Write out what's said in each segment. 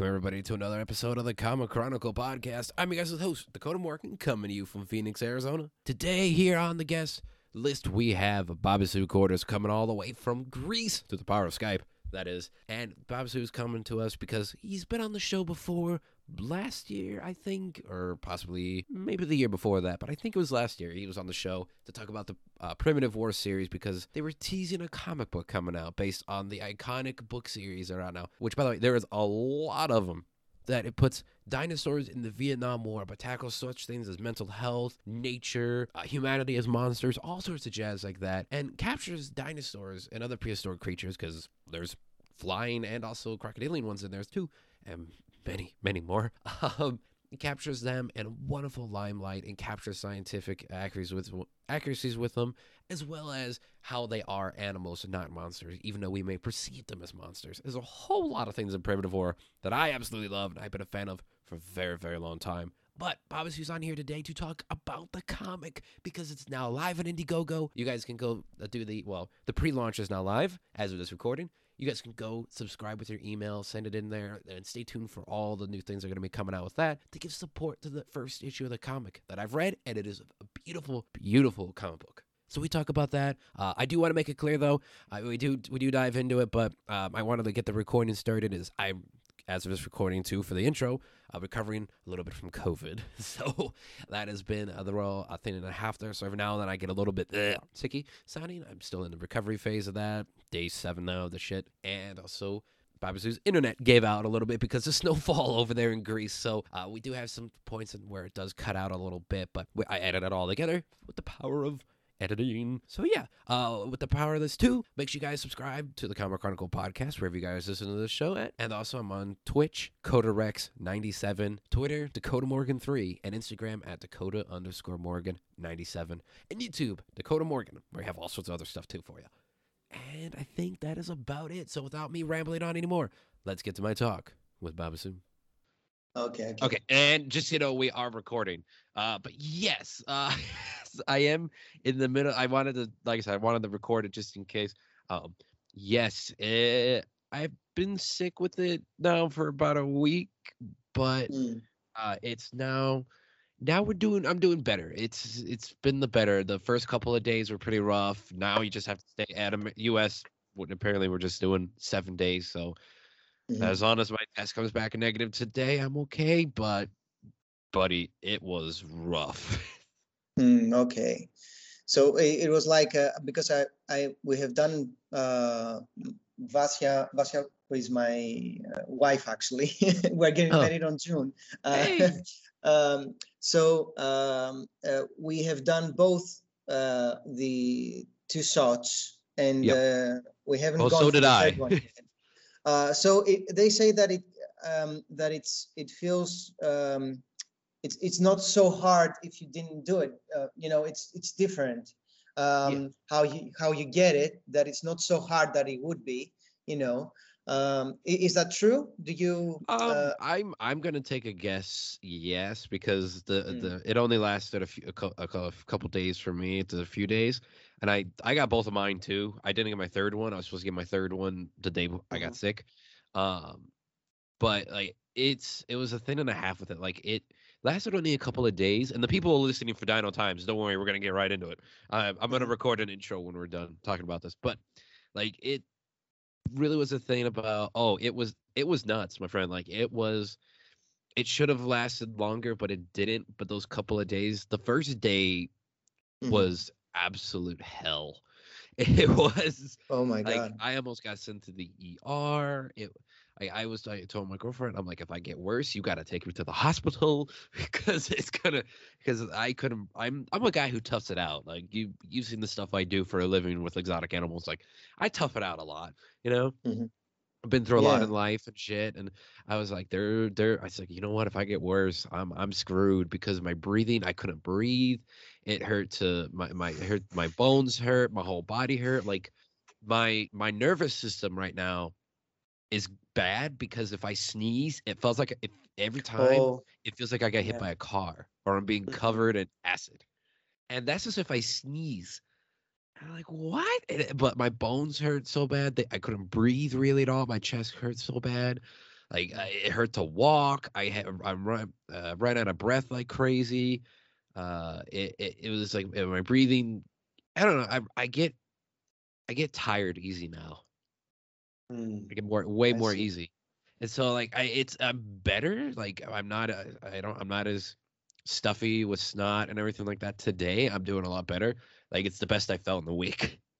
Welcome, everybody, to another episode of the Comic Chronicle podcast. I'm your guys' host, Dakota Morgan, coming to you from Phoenix, Arizona. Today, here on the guest list, we have Babisu Kourtis coming all the way from Greece through the power of Skype, that is. And Babisu's coming to us because he's been on the show before last year, I think, or possibly maybe the year before that, but I think it was last year. He was on the show to talk about the uh, Primitive War series because they were teasing a comic book coming out based on the iconic book series out now, which, by the way, there is a lot of them. That it puts dinosaurs in the Vietnam War, but tackles such things as mental health, nature, uh, humanity as monsters, all sorts of jazz like that, and captures dinosaurs and other prehistoric creatures because there's flying and also crocodilian ones in there too, and many, many more. Um, captures them in a wonderful limelight and captures scientific accuracies with accuracies with them, as well as how they are animals and not monsters, even though we may perceive them as monsters. There's a whole lot of things in Primitive War that I absolutely love and I've been a fan of for a very, very long time. But Babisu's on here today to talk about the comic because it's now live on Indiegogo. You guys can go do the well, the pre-launch is now live as of this recording. You guys can go subscribe with your email, send it in there, and stay tuned for all the new things that are going to be coming out with that to give support to the first issue of the comic that I've read, and it is a beautiful, beautiful comic book. So we talk about that. Uh, I do want to make it clear, though, uh, we do we do dive into it, but um, I wanted to get the recording started. Is I'm as of this recording too for the intro, uh, recovering a little bit from COVID. So that has been uh, the raw a thing and a half there. So every now and then I get a little bit uh, sicky sounding. I'm still in the recovery phase of that. Day seven now of the shit, and also. Sue's internet gave out a little bit because of snowfall over there in Greece. So uh, we do have some points in where it does cut out a little bit, but I edit it all together with the power of editing. So yeah, uh, with the power of this too, make sure you guys subscribe to the Comic Chronicle podcast wherever you guys listen to the show at. And also I'm on Twitch, Kotarex97, Twitter, Dakota Morgan 3, and Instagram at Dakota underscore Morgan 97, and YouTube, Dakota Morgan, where I have all sorts of other stuff too for you. And I think that is about it. So without me rambling on anymore, let's get to my talk with Babisu. Okay, okay. Okay, and just you know, we are recording. Uh, but yes, uh, I am in the middle. I wanted to, like I said, I wanted to record it just in case. Um, yes, eh, I've been sick with it now for about a week, but Mm. uh, it's now. Now we're doing. I'm doing better. It's it's been the better. The first couple of days were pretty rough. Now you just have to stay at a U.S. Apparently we're just doing seven days. So Mhm. as long as my test comes back negative today, I'm okay. But, buddy, it was rough. Mm, okay. So it, it was like uh, because I, I we have done uh, Vasya Vasya who is my uh, wife actually. We're getting Oh. married on June. Uh, Hey. um, so um, uh, we have done both uh, the two shots, and Yep. uh, we haven't Oh, gone so did I. third one yet. Uh, so it, they say that it um, that it's it feels um, it's it's not so hard if you didn't do it. Uh, you know, it's it's different um, how you how you get it. That it's not so hard that it would be. You know, um, is that true? Do you? Um, uh, I'm I'm gonna take a guess. Yes, because the Mm. the it only lasted a few a, cou- a couple days for me. It's a few days, and I I got both of mine too. I didn't get my third one. I was supposed to get my third one the day I got Mhm. sick. Um, but like it's it was a thing and a half with it. Like it lasted only a couple of days. And the people listening for Dino Times, don't worry, we're gonna get right into it. Uh, I'm gonna Mhm. record an intro when we're done talking about this. But like it really was a thing about oh it was it was nuts my friend like it was it should have lasted longer but it didn't but those couple of days the first day mhm. was absolute hell it was Oh my like god. i almost got sent to the er it I, I was I told my girlfriend I'm like if I get worse you got to take me to the hospital because it's gonna because I couldn't I'm I'm a guy who toughs it out like you you've seen the stuff I do for a living with exotic animals like I tough it out a lot you know? Mhm. I've been through a lot in life and shit and I was like they're they're I was like you know what? If I get worse I'm I'm screwed because my breathing I couldn't breathe it hurt to my my hurt my bones hurt my whole body hurt like my my nervous system right now is bad because if I sneeze, it feels like if every time Oh, it feels like I got hit yeah. by a car or I'm being Mhm. covered in acid. And that's just if I sneeze. And I'm like, what? It- but my bones hurt so bad that I couldn't breathe really at all. My chest hurt so bad. Like I, it hurt to walk. I had I'm run, uh, ran out of breath like crazy. Uh, it, it it was like my breathing. I don't know. I I get I get tired easy now. Mm, get more way I more see. easy. And so like I it's I'm better. Like I'm not uh, I don't I'm not as stuffy with snot and everything like that today. I'm doing a lot better. Like it's the best I felt in the week.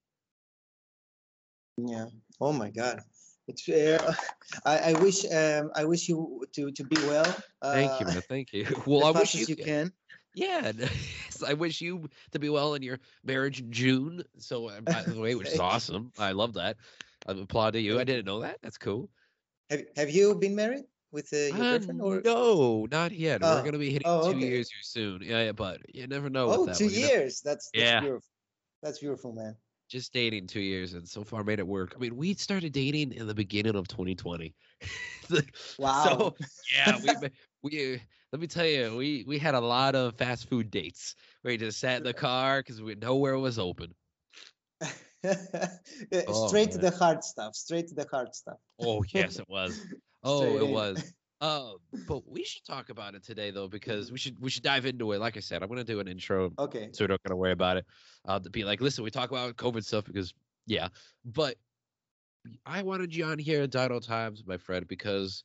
Yeah. Oh my God. It's. Uh, I, I wish. Um, I wish you to to be well. Uh, Thank you, man. Thank you. Well, I wish you, you can. Yeah, I wish you to be well in your marriage in June. So, uh, by the way, which is awesome. I love that. I applaud to you. I didn't know that. That's cool. Have Have you been married with uh, your Uh, girlfriend or? no, not yet. We're Oh, gonna be hitting oh, two okay. years here soon. Yeah, yeah, but you never know. Oh, two one, you know? years. That's that's Yeah. beautiful. That's beautiful, man. Just dating two years, and so far made it work. I mean, we started dating in the beginning of 2020. Wow. So yeah, we we let me tell you, we we had a lot of fast food dates. We just sat in the car because we nowhere was open. Oh, straight to the hard stuff. Straight to the hard stuff. Oh yes, it was. Oh, it was. Uh, but we should talk about it today though, because we should we should dive into it. Like I said, I'm gonna do an intro, Okay. so we're not gonna worry about it. Uh, to be like, listen, we talk about COVID stuff because yeah, but I wanted you on here at Dino Times, my friend, because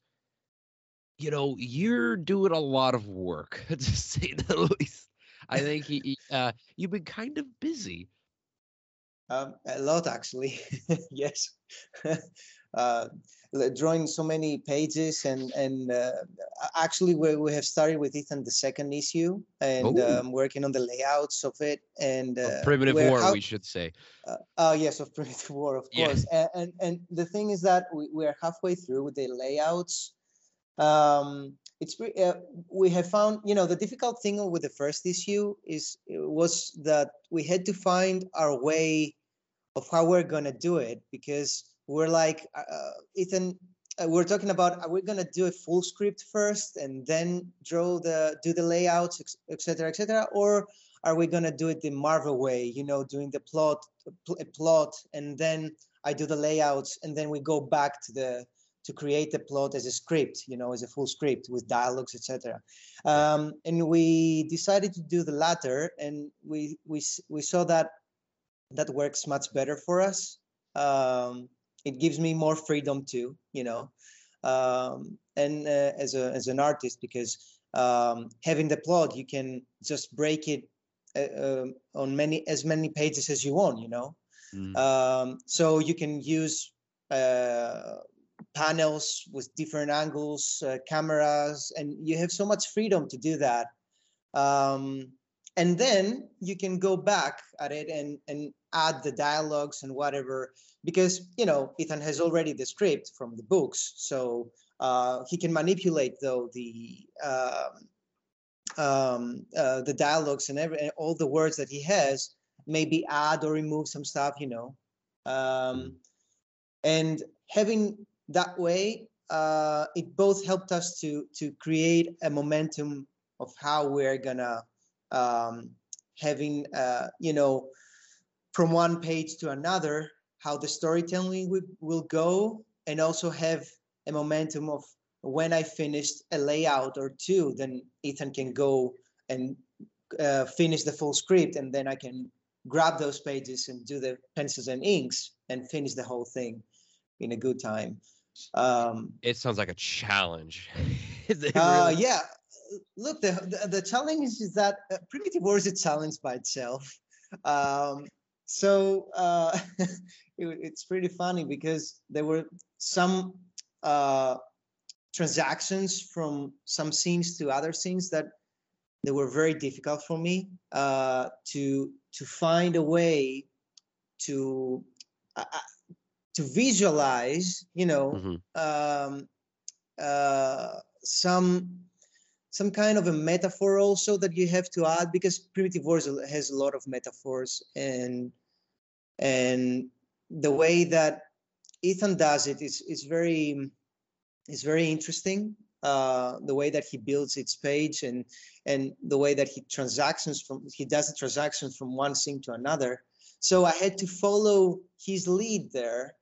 you know you're doing a lot of work to say the least. I think he, he- uh, you've been kind of busy. Um, a lot actually. yes. uh, drawing so many pages and and uh, actually we, we have started with Ethan the second issue and Oh. um, working on the layouts of it and Of uh, primitive war, out- we should say. uh, uh, yes, of Primitive War, of Yeah. course. And, and and the thing is that we, we are halfway through with the layouts. Um, it's uh, we have found, you know, the difficult thing with the first issue is was that we had to find our way of how we're gonna do it because we're like uh, Ethan. Uh, we're talking about are we gonna do a full script first and then draw the do the layouts, etc., etc., or are we gonna do it the Marvel way? You know, doing the plot, pl- a plot, and then I do the layouts, and then we go back to the to create the plot as a script, you know, as a full script with dialogues, etc. Um, and we decided to do the latter, and we we we saw that that works much better for us. Um, it gives me more freedom too, you know, um, and uh, as a as an artist because um, having the plot, you can just break it uh, um, on many as many pages as you want, you know. Mm. Um, so you can use uh, panels with different angles, uh, cameras, and you have so much freedom to do that. Um, and then you can go back at it and, and add the dialogues and whatever, because, you know, Ethan has already the script from the books. So uh, he can manipulate, though, the. Um, um, uh, the dialogues and every and all the words that he has, maybe add or remove some stuff, you know. Um, and having that way, uh, it both helped us to to create a momentum of how we're gonna um, having uh, you know from one page to another how the storytelling will, will go and also have a momentum of when I finished a layout or two, then Ethan can go and uh, finish the full script, and then I can grab those pages and do the pencils and inks and finish the whole thing in a good time. Um, It sounds like a challenge. It uh, yeah, look, the, the the challenge is that uh, primitive war is a challenge by itself. Um, so uh, it, it's pretty funny because there were some uh, transactions from some scenes to other scenes that they were very difficult for me uh, to to find a way to uh, uh, to visualize, you know, Mhm. um, uh, some some kind of a metaphor also that you have to add because primitive wars has a lot of metaphors and and the way that Ethan does it is is very is very interesting. Uh, the way that he builds its page and and the way that he transactions from he does the transactions from one scene to another. So I had to follow his lead there,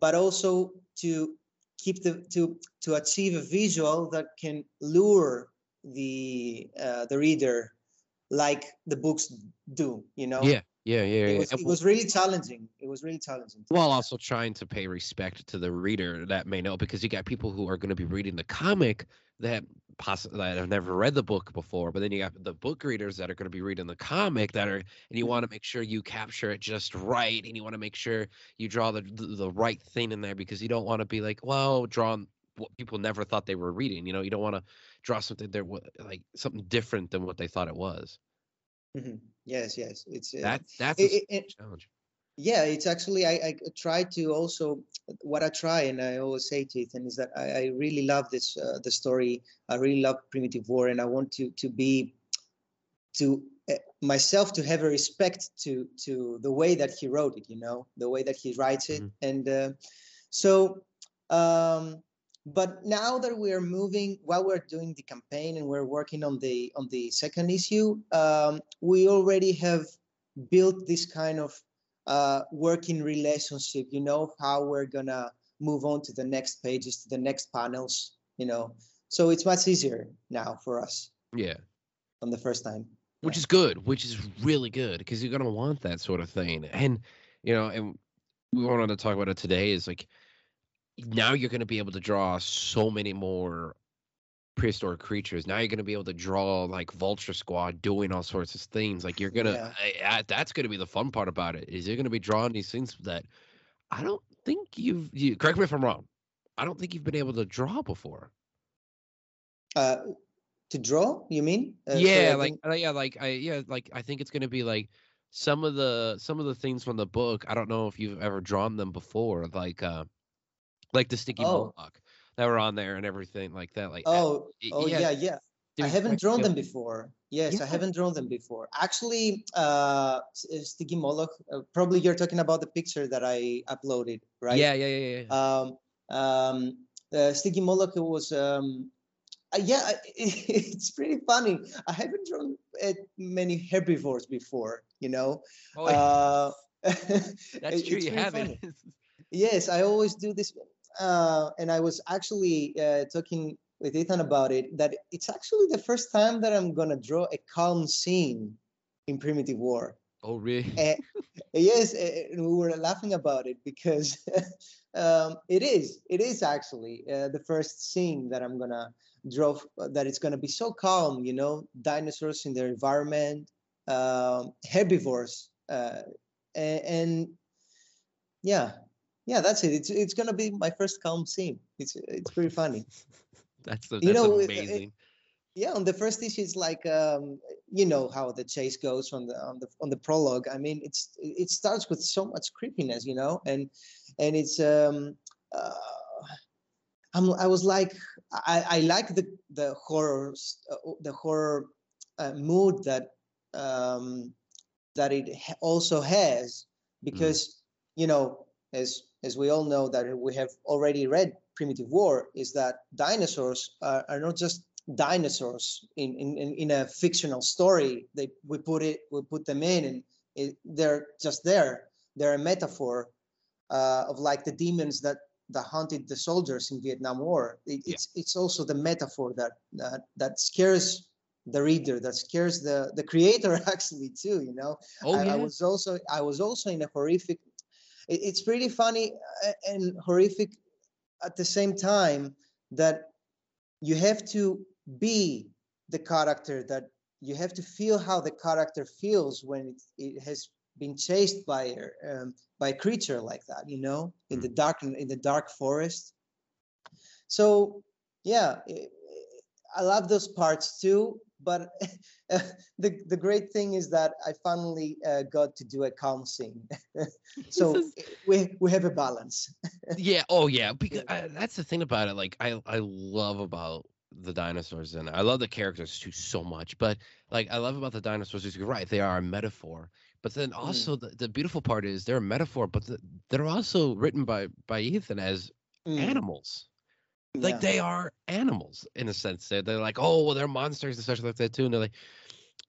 but also to keep the to to achieve a visual that can lure the uh, the reader like the books do you know? Yeah, yeah, yeah. it was, it was really challenging. It was really challenging. While also trying to pay respect to the reader that may know because you got people who are going to be reading the comic that possibly that have never read the book before but then you got the book readers that are going to be reading the comic that are and you Mhm. want to make sure you capture it just right and you want to make sure you draw the, the the right thing in there because you don't want to be like well drawn what people never thought they were reading you know you don't want to draw something there like something different than what they thought it was Mm-hmm. yes yes it's uh, that that's it- it- challenge yeah it's actually I, I try to also what i try and i always say to ethan is that i, I really love this uh, the story i really love primitive war and i want to to be to uh, myself to have a respect to to the way that he wrote it you know the way that he writes it Mhm. and uh, so um but now that we're moving while we're doing the campaign and we're working on the on the second issue um, we already have built this kind of uh, working relationship you know how we're gonna move on to the next pages to the next panels you know so it's much easier now for us yeah on the first time which Yeah. is good, which is really good because you're gonna want that sort of thing. And you know, and we wanted to talk about it today is like now you're gonna be able to draw so many more prehistoric creatures. Now you're gonna be able to draw like Vulture Squad doing all sorts of things. Like you're gonna Yeah. I, I, that's gonna be the fun part about it is you're gonna be drawing these things that I don't think you've you correct me if I'm wrong. I don't think you've been able to draw before. uh, to draw you mean Uh, yeah I like didn't- uh, yeah like i yeah like i think it's going to be like some of the some of the things from the book i don't know if you've ever drawn them before like uh like the sticky Oh. That were on there and everything like that like oh y- oh yeah yeah I haven't drawn yeah, them before. Yes, I haven't drawn them before. Actually, uh, uh, Stygimoloch. Uh, probably you're talking about the picture that I uploaded, right? yeah yeah yeah, yeah. Um, um, uh, Stygimoloch was. Um, uh, yeah, I- it's pretty funny. I haven't drawn uh, many herbivores before. You know. oh, yeah, Uh, that's true you haven't. Yes, I always do this. Uh, and I was actually uh, talking with Ethan about it that it's actually the first time that I'm gonna draw a calm scene in Primitive War. oh really Eh, yes, eh, and we were laughing about it because um, it is. It is actually uh, the first scene that I'm gonna draw. That it's gonna be so calm, you know, dinosaurs in their environment, um, herbivores, uh, and, and yeah, yeah, that's it. It's it's gonna be my first calm scene. It's it's pretty funny. that's the, you that's know, it- it- amazing yeah on the first issue it's like um you know how the chase goes on the on the on the prologue i mean it's it starts with so much creepiness you know and and it's um uh, I'm, i was like i i like the the horror uh, the horror uh, mood that um that it ha- also has because you know as as we all know that we have already read primitive war is that dinosaurs are, are not just dinosaurs in, in, in, a fictional story they we put it we put them in and it, they're just there they're a metaphor uh, of like the demons that that haunted the soldiers in vietnam war it, Yeah. it's it's also the metaphor that that that scares the reader that scares the the creator actually too you know oh I, yeah I was also I was also in a horrific. It- it's pretty funny uh, and horrific at the same time that you have to be the character that you have to feel how the character feels when it, it has been chased by a, um, by a creature like that you know in the dark in the dark forest. So yeah i I love those parts too but the the great thing is that I finally uh, got to do a calm scene. so is- we we have a balance. yeah oh yeah because I, that's the thing about it like i i love about the dinosaurs and i love the characters too so much but like i love about the dinosaurs is you're right they are a metaphor but then also the, the beautiful part is they're a metaphor but the, they're also written by by ethan as Mm, animals like yeah. they are animals in a sense they're, they're like oh well they're monsters and such like that too and they're like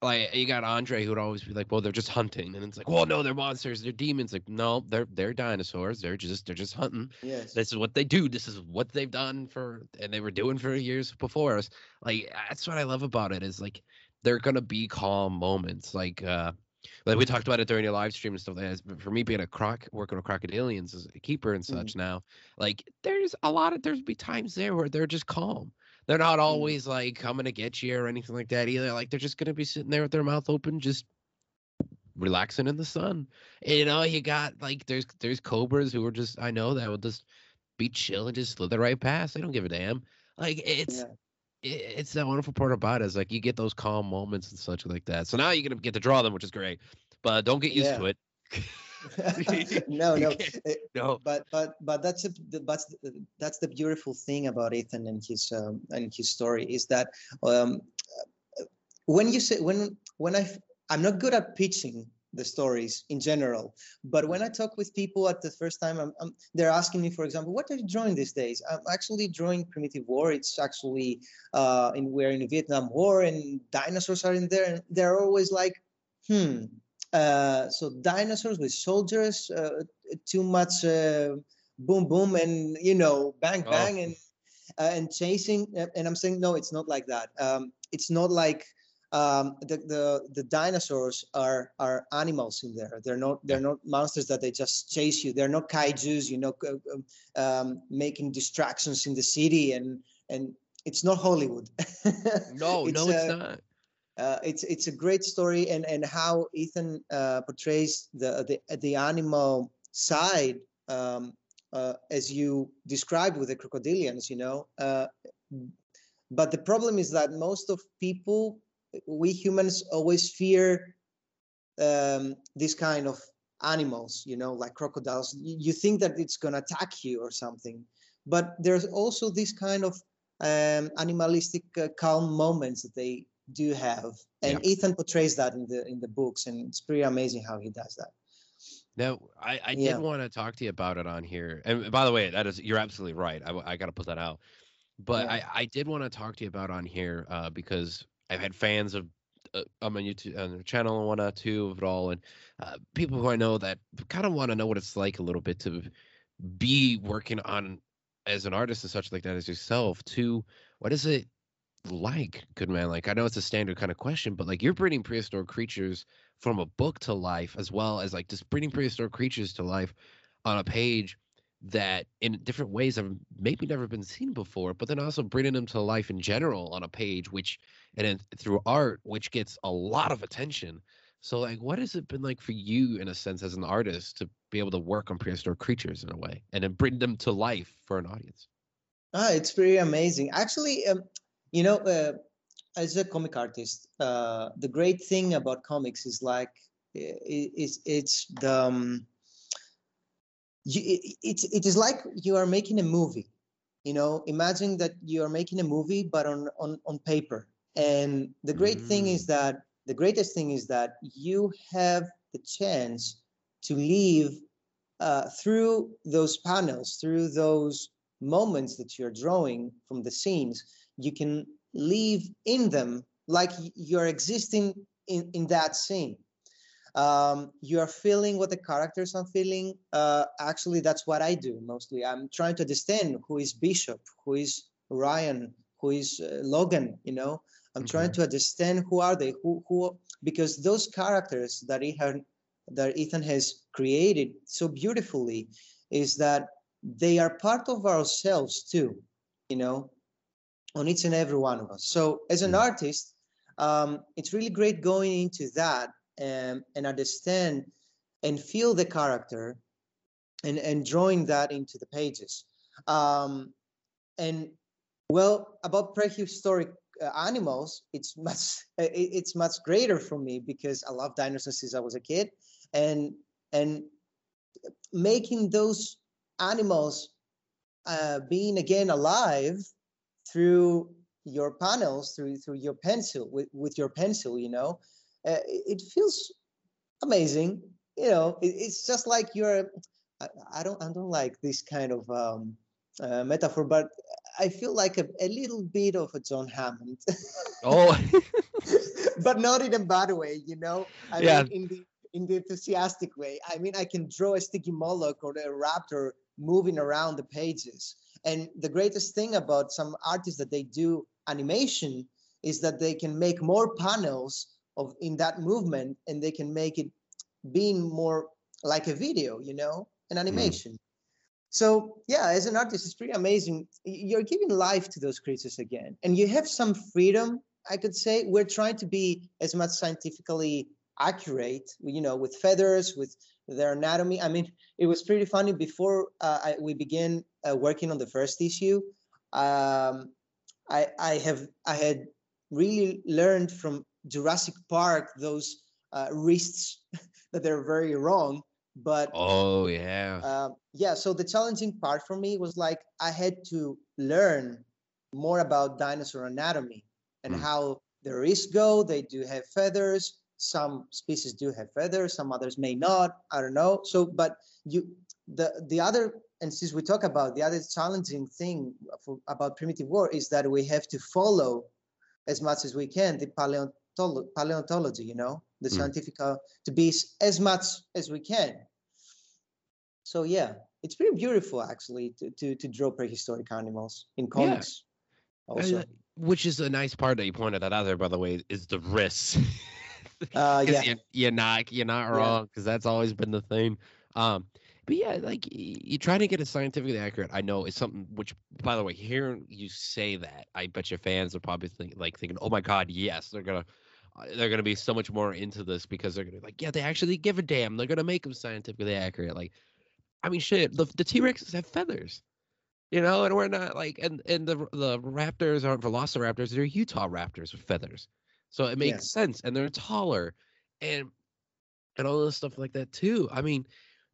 like you got Andre who would always be like, "Well, they're just hunting," and it's like, "Well, no, they're monsters, they're demons." Like, no, they're they're dinosaurs. They're just they're just hunting. Yes. This is what they do. This is what they've done for, and they were doing for years before us. Like that's what I love about it is like they're gonna be calm moments. Like uh, like we mm-hmm. talked about it during your live stream and stuff like that. But for me being a croc working with crocodilians as a keeper and mm-hmm. such now, like there's a lot of there's be times there where they're just calm. They're not mm-hmm. always like coming to get you or anything like that either. Like they're just gonna be sitting there with their mouth open, just relaxing in the sun. you know, you got like there's there's cobras who are just I know that will just be chill and just slither right past. They don't give a damn. Like it's Yeah. It- it's that wonderful part about it is like you get those calm moments and such like that. So now you're gonna get to draw them, which is great. But don't get used Yeah. to it. no, no. No. but but but that's a, the- that's the, beautiful thing about Ethan and his um, and his story is that um, when you say when when I I'm not good at pitching the stories in general, but when I talk with people at the first time, I'm, I'm, they're asking me, for example, what are you drawing these days? I'm actually drawing Primitive War. It's actually uh, in we're in the Vietnam War and dinosaurs are in there, and they're always like, hmm. Uh, so dinosaurs with soldiers, uh, too much uh, boom boom and you know bang Oh. bang and uh, and chasing and i'm saying no it's not like that um, it's not like um, the, the the dinosaurs are are animals in there they're not they're not monsters that they just chase you they're not kaijus you know um, um, making distractions in the city and and it's not hollywood No, It's, no, it's uh, not. uh, it's it's a great story and and how Ethan uh, portrays the the the animal side um, uh, as you described with the crocodilians, you know. Uh, but the problem is that most of people, we humans, always fear um, this kind of animals, you know, like crocodiles. You, think that it's gonna attack you or something, but there's also this kind of um, animalistic uh, calm moments that they do have and ethan portrays that in the in the books and it's pretty amazing how he does that No, I, I Yeah. did want to talk to you about it on here. And by the way, that is you're absolutely right. I, I got to put that out. But Yeah. I, I did want to talk to you about on here uh, because I've had fans of uh, on YouTube on the channel and whatnot too of it all, and uh, people who I know that kind of want to know what it's like a little bit to be working on as an artist and such like that as yourself. To what is it like, good man? Like I know it's a standard kind of question, but like you're bringing prehistoric creatures from a book to life as well as like just bringing prehistoric creatures to life on a page that in different ways have maybe never been seen before but then also bringing them to life in general on a page which and then through art which gets a lot of attention. So like what has it been like for you in a sense as an artist to be able to work on prehistoric creatures in a way and then bring them to life for an audience? Ah it's pretty amazing. Actually um, you know uh, as a comic artist uh, the great thing about comics is like is it's the um, you, it, it, it is like you are making a movie you know? Imagine that you are making a movie but on on, on paper. And the great thing is that the greatest thing is that you have the chance to live uh, through those panels through those moments that you're drawing from the scenes. You can live in them like you're existing in, in that scene um, you are feeling what the characters are feeling. Uh, actually, that's what I do mostly. I'm trying to understand who is Bishop, who is Ryan, who is uh, Logan. You know, I'm trying to understand who are they, who who because those characters that Ethan that Ethan has created so beautifully is that they are part of ourselves too. You know, on each and every one of us. So as an Mm. artist, um, it's really great going into that and, and understand and feel the character and, and drawing that into the pages. Um, and well, about prehistoric uh, animals, it's much it, it's much greater for me because I love dinosaurs since I was a kid, and and making those animals uh, being again alive through your panels through through your pencil with, with your pencil you know uh, it, feels amazing you know it, it's just like you're I, I don't i don't like this kind of um, uh, metaphor but I feel like a, a little bit of a John Hammond. Oh, but not in a bad way, you know. I Yeah. mean, in the in the enthusiastic way. I mean, I can draw a Stygimoloch or a raptor moving around the pages. And the greatest thing about some artists that they do animation is that they can make more panels of in that movement, and they can make it being more like a video, you know, an animation. So yeah, as an artist, it's pretty amazing. You're giving life to those creatures again, and you have some freedom. I could say we're trying to be as much scientifically accurate, you know, with feathers, with their anatomy. I mean, it was pretty funny before uh, I, we began uh, working on the first issue. Um, I I have I had really learned from Jurassic Park those uh, wrists that they're very wrong, but oh yeah. um, yeah so the challenging part for me was like i had to learn more about dinosaur anatomy and Mm. how the wrists go. They do have feathers. Some species do have feathers. Some others may not. I don't know. So but you the the other and since we talk about the other challenging thing for, about primitive war is that we have to follow as much as we can the paleontolo- paleontology you know the Mm. scientific uh, to be as much as we can so yeah, it's pretty beautiful actually to to, to draw prehistoric animals in comics. Also, Uh, which is a nice part that you pointed that out there, by the way, is the risks. uh, yeah, you're, you're not you're not wrong because that's always been the thing. Um, but yeah, like you try to get it scientifically accurate. I know it's something which, by the way, hearing you say that, I bet your fans are probably think, like thinking, "Oh my god, yes, they're gonna." They're gonna be so much more into this because they're gonna be like, yeah, they actually give a damn. They're gonna make them scientifically accurate. Like, I mean, shit, the the T Rexes have feathers, you know, and we're not like, and and the the Raptors aren't Velociraptors; they're Utahraptors with feathers, so it makes Yes. sense, and they're taller, and and all this stuff like that too. I mean,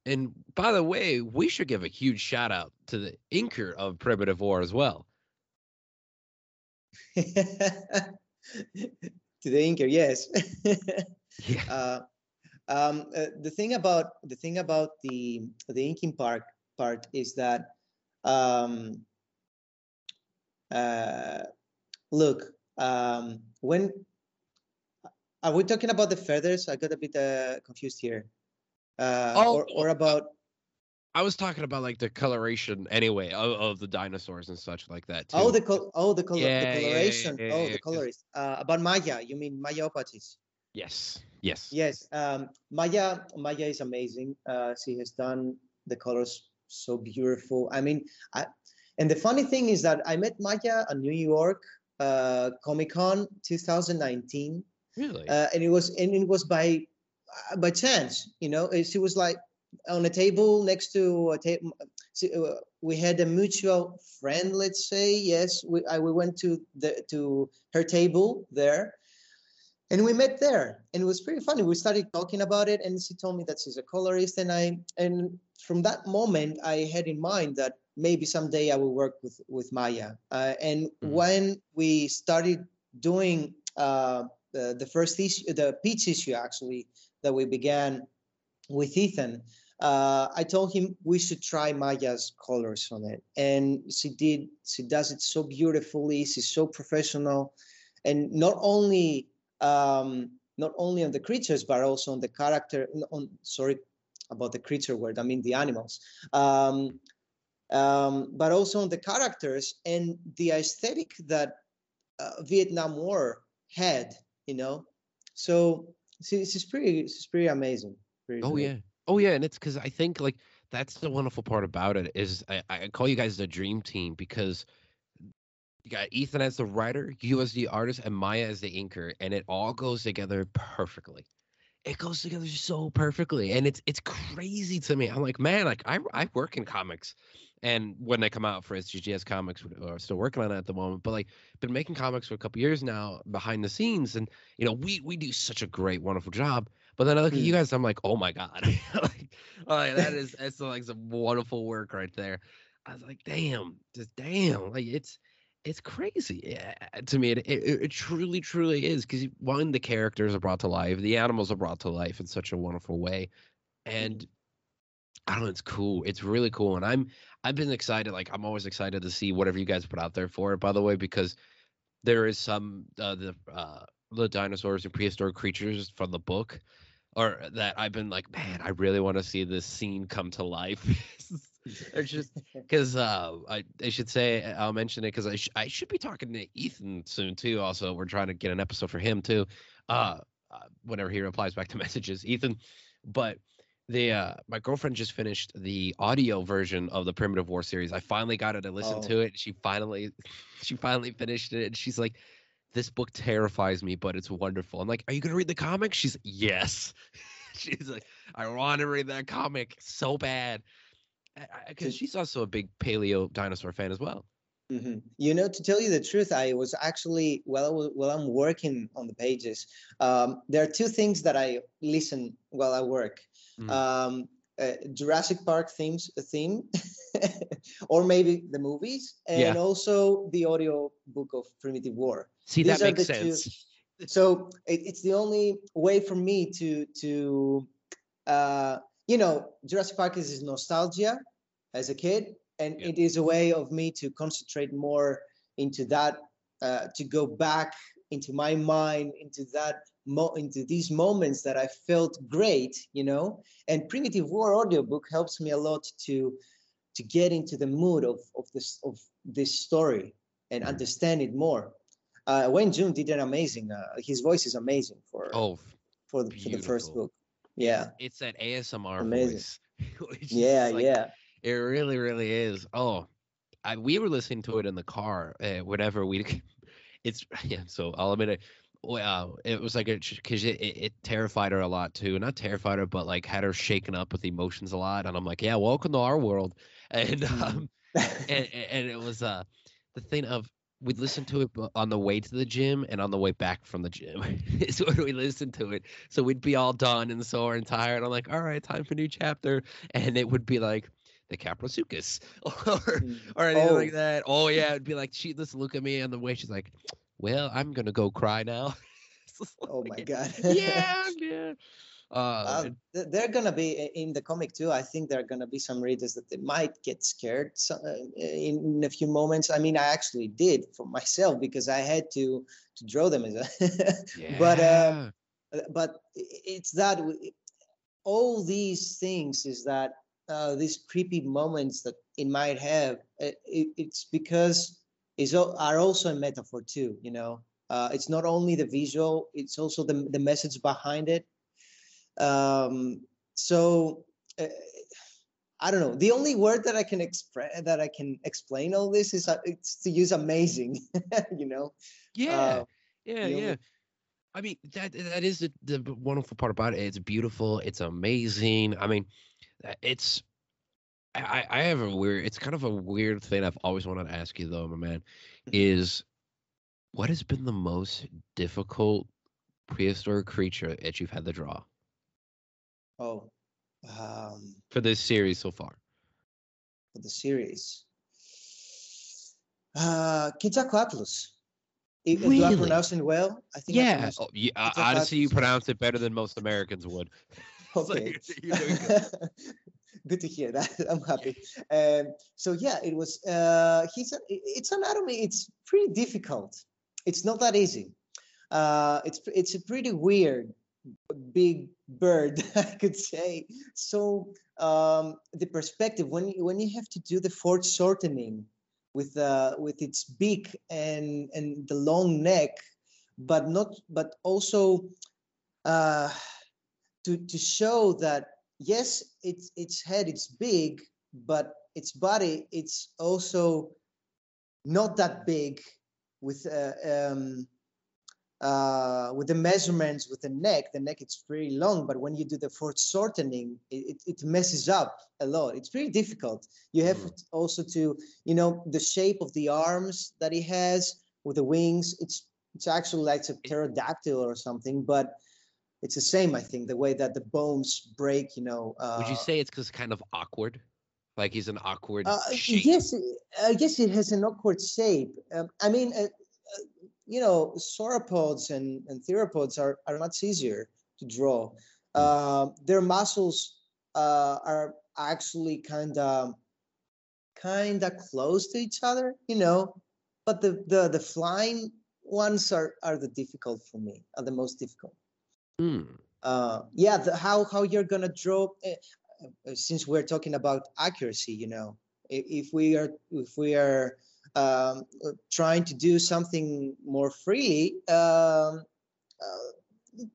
and by the way, we should give a huge shout out to the inker of Primitive War as well. to the inker, yes. Yeah. uh, um, uh, the thing about the thing about the the inking part part is that um, uh, look um, when are we talking about the feathers? I got a bit uh, confused here. Uh, Oh, or, or about I was talking about like the coloration anyway of, of the dinosaurs and such like that too. oh the col- oh the color Yeah, the coloration yeah, oh yeah, the 'cause- colorist uh, about Maya you mean Mayaopathies yes, yes, Yes, um, Maya Maya is amazing. Uh, she has done the colors so beautiful. I mean, I, and the funny thing is that I met Maya at New York uh, Comic Con 2019, really. uh, and it was and it was by uh, by chance. You know, she was like on a table next to a table. We had a mutual friend, let's say. Yes, we I, we went to the to her table there, and we met there and it was pretty funny we started talking about it and she told me that she's a colorist and i and from that moment i had in mind that maybe someday i will work with with maya uh, and Mhm. when we started doing uh, the, the first issue the peach issue actually that we began with ethan uh, i told him we should try maya's colors on it and she did she does it so beautifully she's so professional and not only um, not only on the creatures but also on the character on sorry about the creature word i mean the animals um, um, but also on the characters and the aesthetic that uh, vietnam war had you know so this is pretty is pretty amazing pretty Oh great. yeah. Oh yeah, and it's because I think like that's the wonderful part about it is I, I call you guys the dream team because you got Ethan as the writer, you as the artist, and Maya as the inker, and it all goes together perfectly. It goes together so perfectly, and it's it's crazy to me. I'm like, man, like I I work in comics, and when they come out for SGGS comics, we're still working on it at the moment. But like, been making comics for a couple years now behind the scenes, and you know, we we do such a great, wonderful job. But then I look at you guys, I'm like, oh my god, like, like that is that's like some wonderful work right there. I was like, damn, just damn, like it's it's crazy Yeah, to me. It, it, it truly, truly is because one, the characters are brought to life, the animals are brought to life in such a wonderful way, and I don't know. It's cool. It's really cool, and I'm I've been excited. Like I'm always excited to see whatever you guys put out there for it. By the way, because there is some uh, the uh, the dinosaurs and prehistoric creatures from the book, or that I've been like, man, I really want to see this scene come to life. It's just because uh, I I should say I'll mention it because I sh- I should be talking to Ethan soon too. Also, we're trying to get an episode for him too. Uh, uh whenever he replies back to messages, Ethan. But the uh my girlfriend just finished the audio version of the primitive war series i finally got her to listen Oh. to it she finally she finally finished it and she's like this book terrifies me but it's wonderful i'm like are you gonna read the comic she's yes she's like i want to read that comic so bad because she's also a big paleo dinosaur fan as well Mhm. You know, to tell you the truth, I was actually while I wa- while I'm working on the pages. Um, there are two things that I listen while I work. Mm. Um, uh, Jurassic Park themes a theme, or maybe the movies, and Yeah. also the audio book of Primitive War. see These that makes the two- sense so it, it's the only way for me to to uh you know jurassic park is nostalgia as a kid and Yeah. it is a way of me to concentrate more into that uh, to go back into my mind into that mo- into these moments that i felt great you know and primitive war audiobook helps me a lot to to get into the mood of of this of this story and understand it more uh, Wayne June did an amazing. Uh, his voice is amazing for oh for the, for the first book. Yeah, it's that asmr Amazing. voice yeah, like- yeah. It really, really is. Oh, I, we were listening to it in the car. Uh, whenever we, it's yeah. So I'll admit it. Wow, it was like because it, it, it terrified her a lot too. Not terrified her, but like had her shaken up with emotions a lot. And I'm like, yeah, welcome to our world. And Mhm. um, and, and it was uh the thing of we'd listen to it on the way to the gym and on the way back from the gym is when we listened to it so we'd be all done and sore and tired i'm like all right time for a new chapter and it would be like the Kaprosuchus or Mm. or anything Oh. like that oh yeah it'd be like she just look at me on the way she's like well i'm gonna go cry now oh my god. yeah yeah uh, Uh, they're gonna be in the comic too. I think there are gonna be some readers that they might get scared uh, in, a few moments. I mean, I actually did for myself because I had to to draw them as a. but uh, uh, but it's that all these things is that uh, these creepy moments that it might have uh, it, it's because is are also a metaphor too you know uh, it's not only the visual it's also the, the message behind it um, so uh, i don't know the only word that i can express that i can explain all this is uh, it's to use amazing you know Yeah, Uh, yeah, only- yeah. I mean that that is the, the wonderful part about it. It's beautiful. It's amazing. I mean, it's. I I I have a weird. It's kind of a weird thing I've always wanted to ask you though, my man. Mhm. Is what has been the most difficult prehistoric creature that you've had to draw oh um, for this series so far? for the series. Uh, Quetzalcoatlus. I- Do I Really? pronounce it well? I think. Yeah. pronounced- Oh, yeah. Honestly, you pronounce it better than most Americans would. So you're- you're good. To hear that. I'm happy. Um, so yeah, it was. Uh, he's a, it's anatomy. It's pretty difficult. It's not that easy. Uh, it's it's a pretty weird big bird, I could say. So um, the perspective when you, when you have to do the foreshortening with uh, with its beak and and the long neck, but not but also uh, to to show that yes, its its head it's big, but its body it's also not that big with uh, um, uh, with the measurements with the neck, the neck it's pretty long, but when you do the foreshortening, it, it, messes up a lot. It's pretty difficult. You have Mm. also to, you know, the shape of the arms that he has with the wings. It's it's actually like a pterodactyl or something, but it's the same, I think, the way that the bones break, you know. Uh, Would you say it's because kind of awkward? Like he's an awkward uh, shape. yes, I guess it has an awkward shape. Um, I mean, uh, uh, you know, sauropods and, and theropods are, are much easier to draw. Uh, their muscles uh, are actually kind of kind of close to each other, you know. But the the the flying ones are are the difficult for me, are the most difficult. Hmm. Uh, yeah, the, how how you're gonna draw. Uh, since we're talking about accuracy, you know, if, if we are if we are um, uh, trying to do something more freely, um, uh,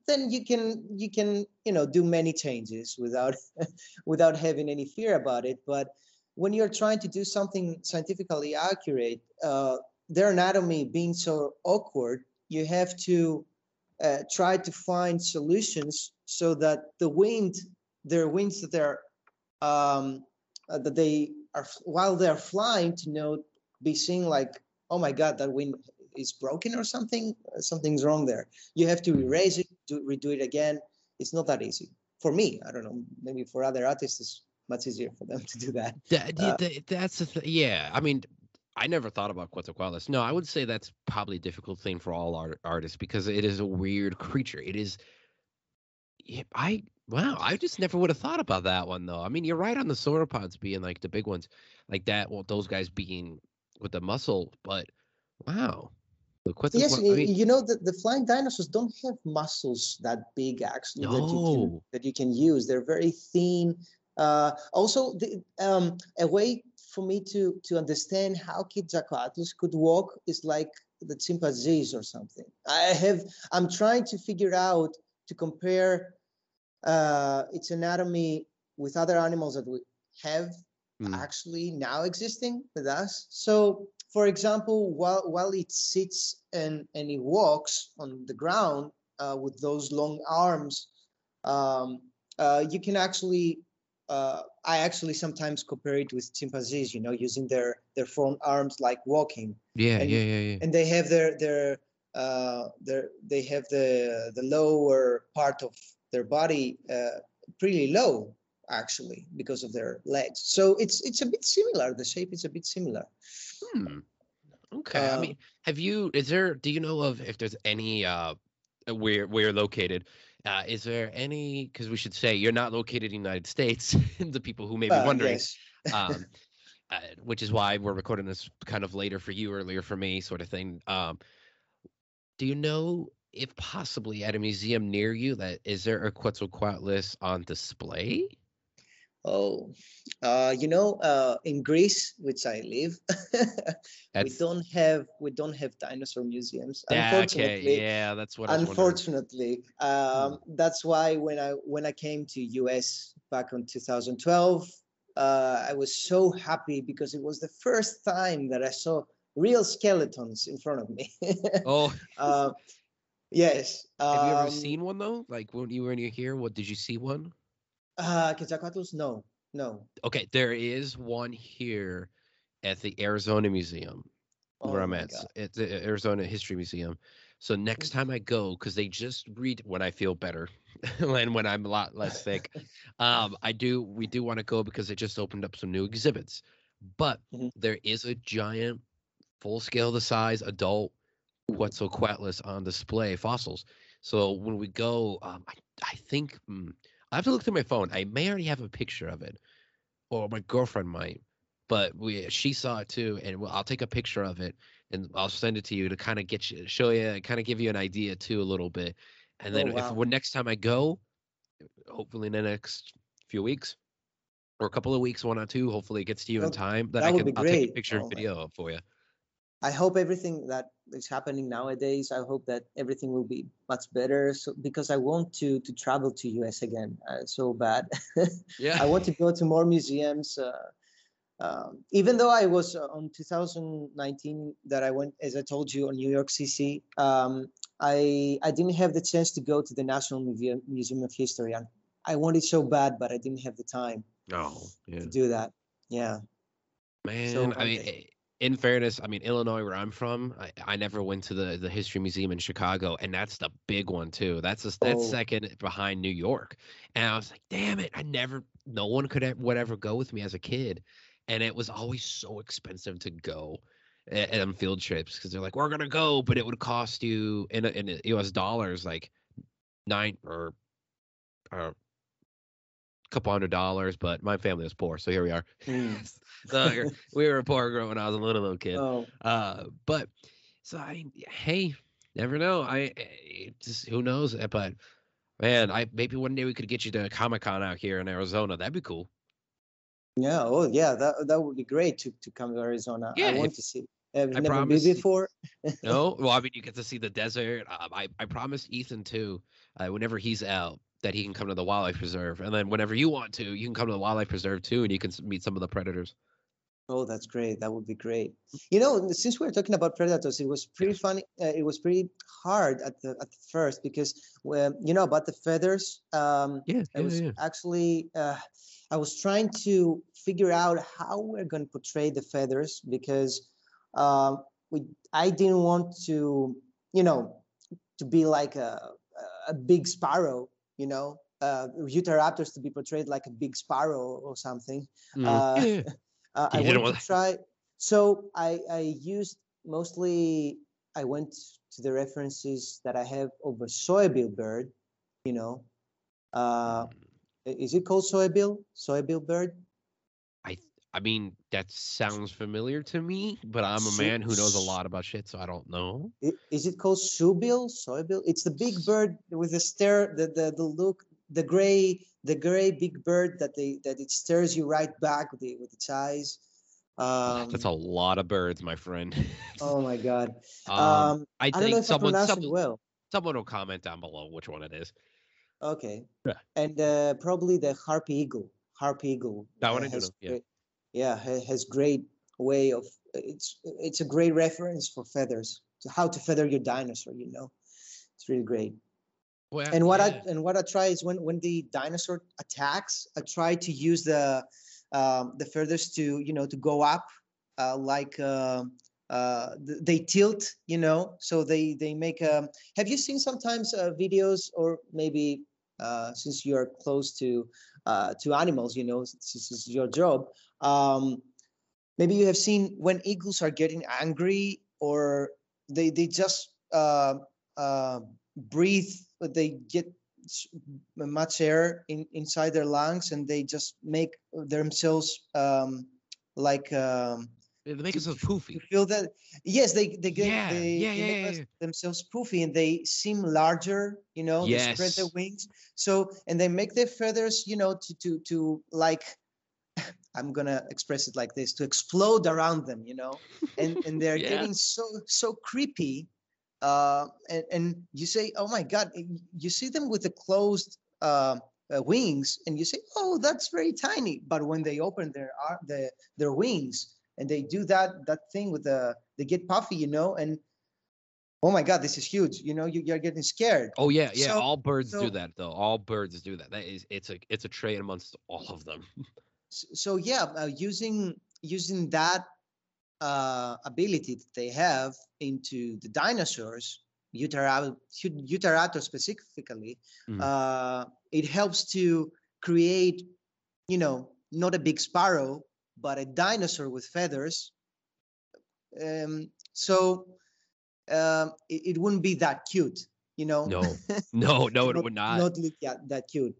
then you can you can you know do many changes without without having any fear about it. But when you're trying to do something scientifically accurate, uh, their anatomy being so awkward, you have to uh, try to find solutions so that the wind, their winds that they're um, uh, that they are while they're flying to know be seeing like oh my god that wind is broken or something something's wrong there. You have to erase it do, redo it again. It's not that easy. For me i don't know maybe for other artists it's much easier for them to do that. That, Uh, that's the th- yeah. I mean, I never thought about Quetzalcoatlus. No, I would say that's probably a difficult thing for all art- artists because it is a weird creature. It is. I wow. I just never would have thought about that one though. I mean, you're right on the sauropods being like the big ones, like that. Well, those guys being with the muscle, but wow. The Quetzalcoatlus. yes I mean, you know the, the flying dinosaurs don't have muscles that big actually that you can No. that you can use they're very thin uh, also the, um, a way for me to to understand how Quetzalcoatlus could walk is like the chimpanzees or something i have i'm trying to figure out to compare uh, its anatomy with other animals that we have Mm. actually now existing with us. So, for example, while while it sits and and it walks on the ground uh, with those long arms, um, uh, you can actually. Uh, I actually sometimes compare it with chimpanzees, you know, using their their front arms like walking, yeah, and- yeah, yeah, yeah. and they have their their uh, their they have the the lower part of their body uh, pretty low actually because of their legs. So it's it's a bit similar. The shape is a bit similar. Hmm. Okay. I Uh, mean, have you? Is there? Do you know of if there's any? Uh, where where you're located? Uh, is there any? Because we should say you're not located in the United States. the people who may be Uh, wondering, yes. um, uh, which is why we're recording this kind of later for you, earlier for me, sort of thing. Um, do you know if possibly at a museum near you that is there a Quetzalcoatlus on display? Oh, uh, you know, uh, in Greece, which I live, we don't have we don't have dinosaur museums. Yeah, Unfortunately, okay, yeah, that's what I was wondering. unfortunately um, that's why when i when i came to us back in 2012 uh, i was so happy because it was the first time that i saw real skeletons in front of me Oh, uh, yes have you ever um, seen one though? Like when you were here, what did you see one? Uh, Quetzalcoatlus? no no Okay, there is one here at the Arizona Museum where Oh I'm my at. God. It's the Arizona History Museum. So next time I go, because they just read when I feel better and when I'm a lot less sick, um, I do. We do want to go because they just opened up some new exhibits. But Mhm. there is a giant, full scale the size adult Quetzalcoatlus on display fossils. So when we go, um, I, I think mm, I have to look through my phone. I may already have a picture of it, or my girlfriend might. But we she saw it too, and we'll, I'll take a picture of it and I'll send it to you to kind of get you, show you, kind of give you an idea too a little bit. And then Oh, if wow. when next time I go, hopefully in the next few weeks or a couple of weeks, one or two, hopefully it gets to you in Oh, time. That, that I can I'll take a picture Oh and video for you. I hope everything that is happening nowadays. I hope that everything will be much better. So because I want to to travel to US again uh, so bad. Yeah. I want to go to more museums. Uh, um, even though I was uh, on 2019 that I went, as I told you, on New York CC, um, I I didn't have the chance to go to the National Museum Museum of History. And I wanted so bad, but I didn't have the time Oh, yeah. to do that. Yeah. Man, So, I mean, i- in fairness, I mean Illinois, where I'm from, I, I never went to the the history museum in Chicago, and that's the big one too. That's a, that's Oh. second behind New York, and I was like, damn it, I never, no one could ever, would ever go with me as a kid, and it was always so expensive to go And, on um, field trips because they're like, we're gonna go, but it would cost you in in U.S. dollars like nine or or couple hundred dollars, but my family was poor, so here we are. Mm. so we were poor growing when I was a little little kid. Oh, Uh, but so I hey, never know. I eh, just who knows? Eh, But man, I maybe one day we could get you to Comic Con out here in Arizona. That'd be cool. yeah. Oh, yeah. That that would be great to to come to Arizona. Yeah, I want if- to see. I've I never promise been before. No, well, I mean, you get to see the desert. Um, I I promised Ethan too. Uh, whenever he's out, that he can come to the wildlife preserve, and then whenever you want to, you can come to the wildlife preserve too, and you can meet some of the predators. Oh, that's great. That would be great. You know, since we are talking about predators, it was pretty funny. Uh, it was pretty hard at the at the first because, you know, about the feathers. Um, Yeah, I was actually uh, I was trying to figure out how we're going to portray the feathers because um, we I didn't want to you know to be like a a big sparrow you know uh, Utahraptors to be portrayed like a big sparrow or something. Mm. Uh, Yeah. uh, I You didn't wanted want- to try. So I I used mostly I went to the references that I have of a soybill bird, you know. Uh, is it called soybill? Soybill bird? I mean, that sounds familiar to me, but I'm a man who knows a lot about shit, so I don't know. Is it called soybill? Soybill? It's the big bird with the stare, the the, the look, the gray, the gray big bird that they that it stares you right back with the, with its eyes. Um, That's a lot of birds, my friend. oh my god. um, Um, I I think someone someone, well. someone will comment down below which one it is. Okay. Yeah. And uh, probably the harpy eagle. Harpy eagle. That uh, one I do yeah. great- yeah, has great way of it's it's a great reference for feathers to how to feather your dinosaur. You know, it's really great. Well, And what yeah. I and what I try is when when the dinosaur attacks, I try to use the um, the feathers to you know to go up, uh, like uh, uh, they tilt, you know. So they they make. Um, have you seen sometimes uh, videos or maybe uh, since you're close to uh, to animals, you know, since this is your job. Um, maybe you have seen when eagles are getting angry or they they just uh, uh, breathe they get much air in, inside their lungs and they just make themselves um, like um, they make us so you poofy. feel that yes they they get Yeah, they, yeah, yeah, make yeah, yeah. themselves poofy and they seem larger you know they spread their wings so and they make their feathers you know to to to like i'm gonna express it like this to explode around them you know and and they're Yeah. getting so so creepy uh and and you say oh my god you see them with the closed uh, uh, wings and you say oh that's very tiny but when they open their ar- the, their wings and they do that that thing with the they get puffy you know and oh my god this is huge you know you, you're getting scared Oh yeah, yeah. So- all birds so- do that though. All birds do that. That is, it's a, it's a trait amongst all of them. So yeah uh, using using that uh, ability that they have into the dinosaurs Utara- Ut- Utarato specifically Mhm. uh, it helps to create you know not a big sparrow but a dinosaur with feathers um, so um, it, it wouldn't be that cute you know No, no, no, it would not. not look that, that cute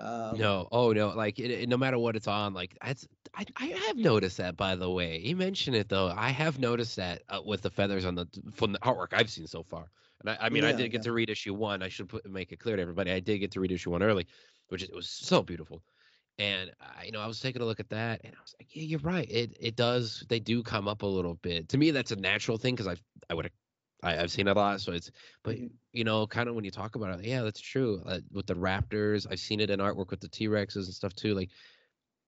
um, No, oh no, like it, it- no matter what it's on, like that's I, I have noticed that by the way. You mentioned it though. I have noticed that uh, with the feathers on the from the artwork I've seen so far. And I, I mean, I Yeah, did get yeah. to read issue one. I should put make it clear to everybody. I did get to read issue one early, which it was so beautiful. And I, you know, I was taking a look at that, and I was like, yeah, you're right. It it does. They do come up a little bit. To me, that's a natural thing because I've I would I, I've seen a lot. So it's but Mhm. you know, kind of when you talk about it, yeah, that's true. Uh, with the Raptors, I've seen it in artwork with the T Rexes and stuff too. Like,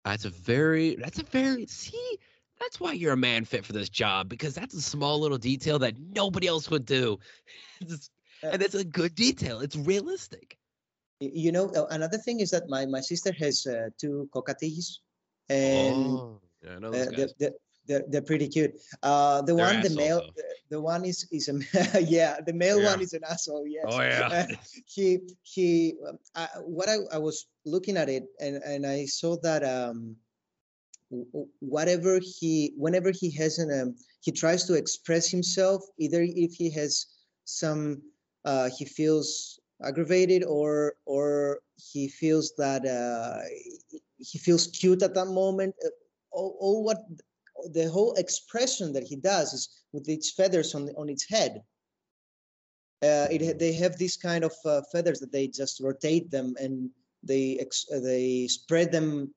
that's a very, that's a very, see, that's why you're a man fit for this job because that's a small little detail that nobody else would do. It's- Uh, and it's a good detail. It's realistic. You know uh, another thing is that my my sister has uh, two cockatiels and oh, yeah, I know uh, those they're, guys. they're, they're, they're pretty cute uh the They're one the male the, the one is is a yeah the male one is an asshole yes Oh yeah. he he um, I, what I, I was looking at it and and i saw that um whatever he whenever he has an um, he tries to express himself either if he has some uh he feels aggravated or or he feels that uh, he feels cute at that moment. Uh, all, all what the whole expression that he does is with its feathers on on its head. Uh, it they have these kind of uh, feathers that they just rotate them and they ex- uh, they spread them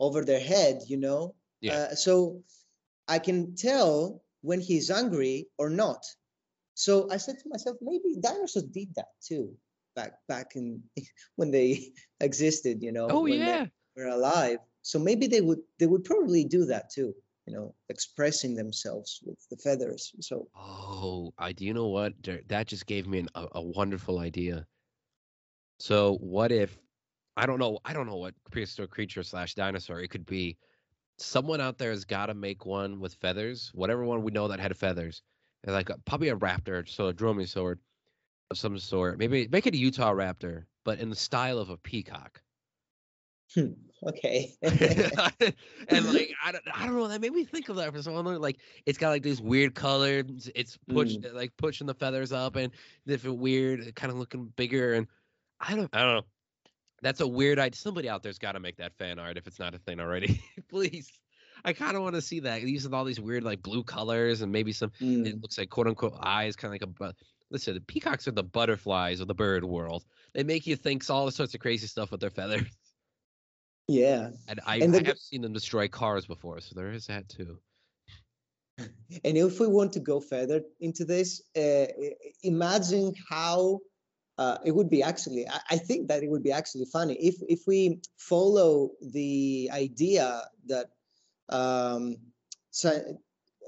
over their head. You know. Yeah. Uh, so I can tell when he's angry or not. So I said to myself, maybe dinosaurs did that too back back in when they existed. You know. Oh when they yeah. were alive. So maybe they would they would probably do that too. You know, expressing themselves with the feathers. So Oh, I do you know what? That just gave me an, a, a wonderful idea. So what if I don't know I don't know what prehistoric creature slash dinosaur it could be. Someone out there has got to make one with feathers, whatever one we know that had feathers, and like a, probably a raptor, so a dromaeosaur of some sort. Maybe make it a Utah raptor, but in the style of a peacock. hmm, okay. and like I don't, I don't know that made me think of that for someone like it's got like these weird colors it's push like pushing the feathers up and different weird kind of looking bigger and I don't I don't know. That's a weird idea somebody out there's got to make that fan art if it's not a thing already please. I kind of want to see that using all these weird like blue colors and maybe some Mm, it looks like quote unquote eyes kind of like a bu- listen the peacocks are the butterflies of the bird world. They make you think all sorts of crazy stuff with their feathers yeah. and I, And I have seen them destroy cars before, so there is that too. And if we want to go further into this, uh, imagine how uh, it would be actually. I, I think that it would be actually funny if if we follow the idea that um, so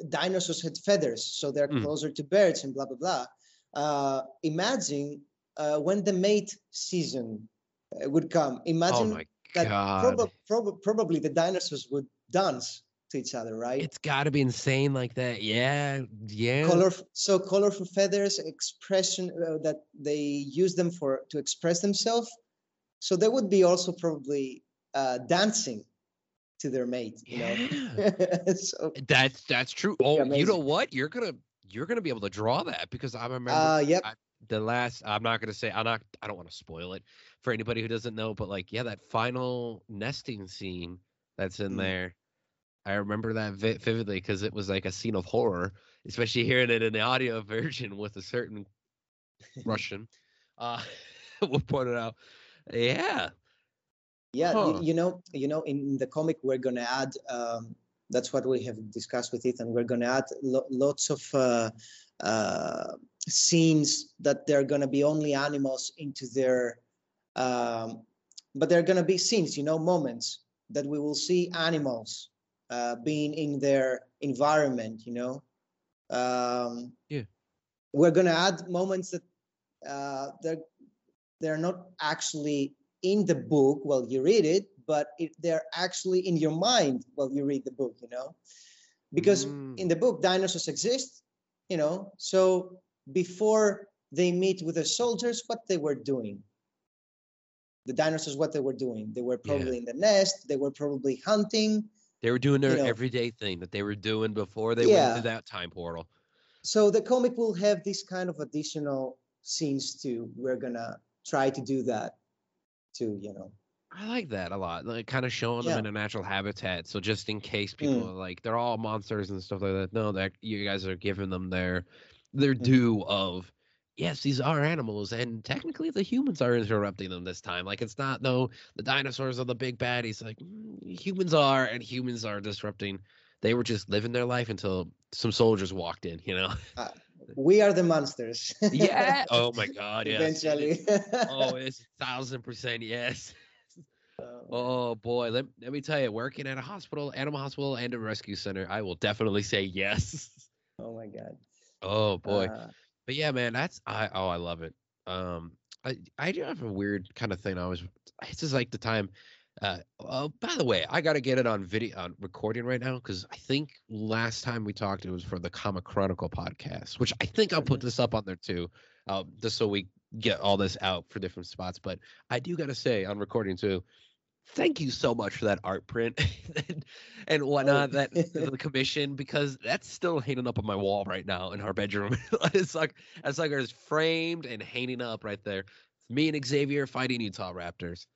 dinosaurs had feathers, so they're Mm. closer to birds and blah blah blah. Uh, imagine uh, when the mate season uh, would come. Oh Imagine my that prob- prob- probably the dinosaurs would dance to each other, right? it's got to be insane like that. Yeah, yeah. color so colorful feathers expression uh, that they use them for to express themselves so they would be also probably uh, dancing to their mate you Yeah, know so that's that's true. Oh, you know what? You're gonna you're gonna be able to draw that because I remember uh yep I- the last. I'm not gonna say. I'm not. I don't want to spoil it for anybody who doesn't know. But like, yeah, that final nesting scene that's in Mm. there. I remember that vi- vividly because it was like a scene of horror, especially hearing it in the audio version with a certain Russian. Uh, we'll point it out. Yeah. yeah Huh. you, know you know in the comic we're gonna add um that's what we have discussed with ethan we're gonna add lo- lots of uh uh scenes that they're gonna be only animals into their um but they're gonna be scenes you know moments that we will see animals uh being in their environment you know um Yeah. we're gonna add moments that uh they're they're not actually in the book while you read it, but it, they're actually in your mind while you read the book, you know? Because Mm. in the book, dinosaurs exist, you know? So before they meet with the soldiers, what they were doing. The dinosaurs, what they were doing. They were Yeah. probably in the nest, they were probably hunting. They were doing their know- everyday thing that they were doing before they Yeah. went to that time portal. So the comic will have this kind of additional scenes too. We're gonna try to do that too, you know. I like that a lot. Like kind of showing Yeah. them in a natural habitat. So just in case people Mm. are like they're all monsters and stuff like that. No, that you guys are giving them their their Mhm. due of yes, these are animals, and technically the humans are interrupting them this time. Like it's not no the dinosaurs are the big baddies. Like mm, humans are, and humans are disrupting. They were just living their life until some soldiers walked in. You know? We are the monsters. yeah. Oh my God. Yes. Eventually. Oh, it's a thousand percent yes. Um, Oh boy, let, let me tell you, working at a hospital, animal hospital, and a rescue center, I will definitely say yes. oh my god. Oh boy, Uh, but yeah, man, that's I oh I love it. Um, I I do have a weird kind of thing. I was it's just like the time. Uh, oh, by the way, I got to get it on video on recording right now because I think last time we talked it was for the Comic Chronicle podcast, which I think I'll put this up on there too, uh, just so we get all this out for different spots. But I do got to say on recording too, thank you so much for that art print and, and whatnot that the commission because that's still hanging up on my wall right now in our bedroom. it's like it's like it's framed and hanging up right there. it's Me and Xavier fighting Utah Raptors.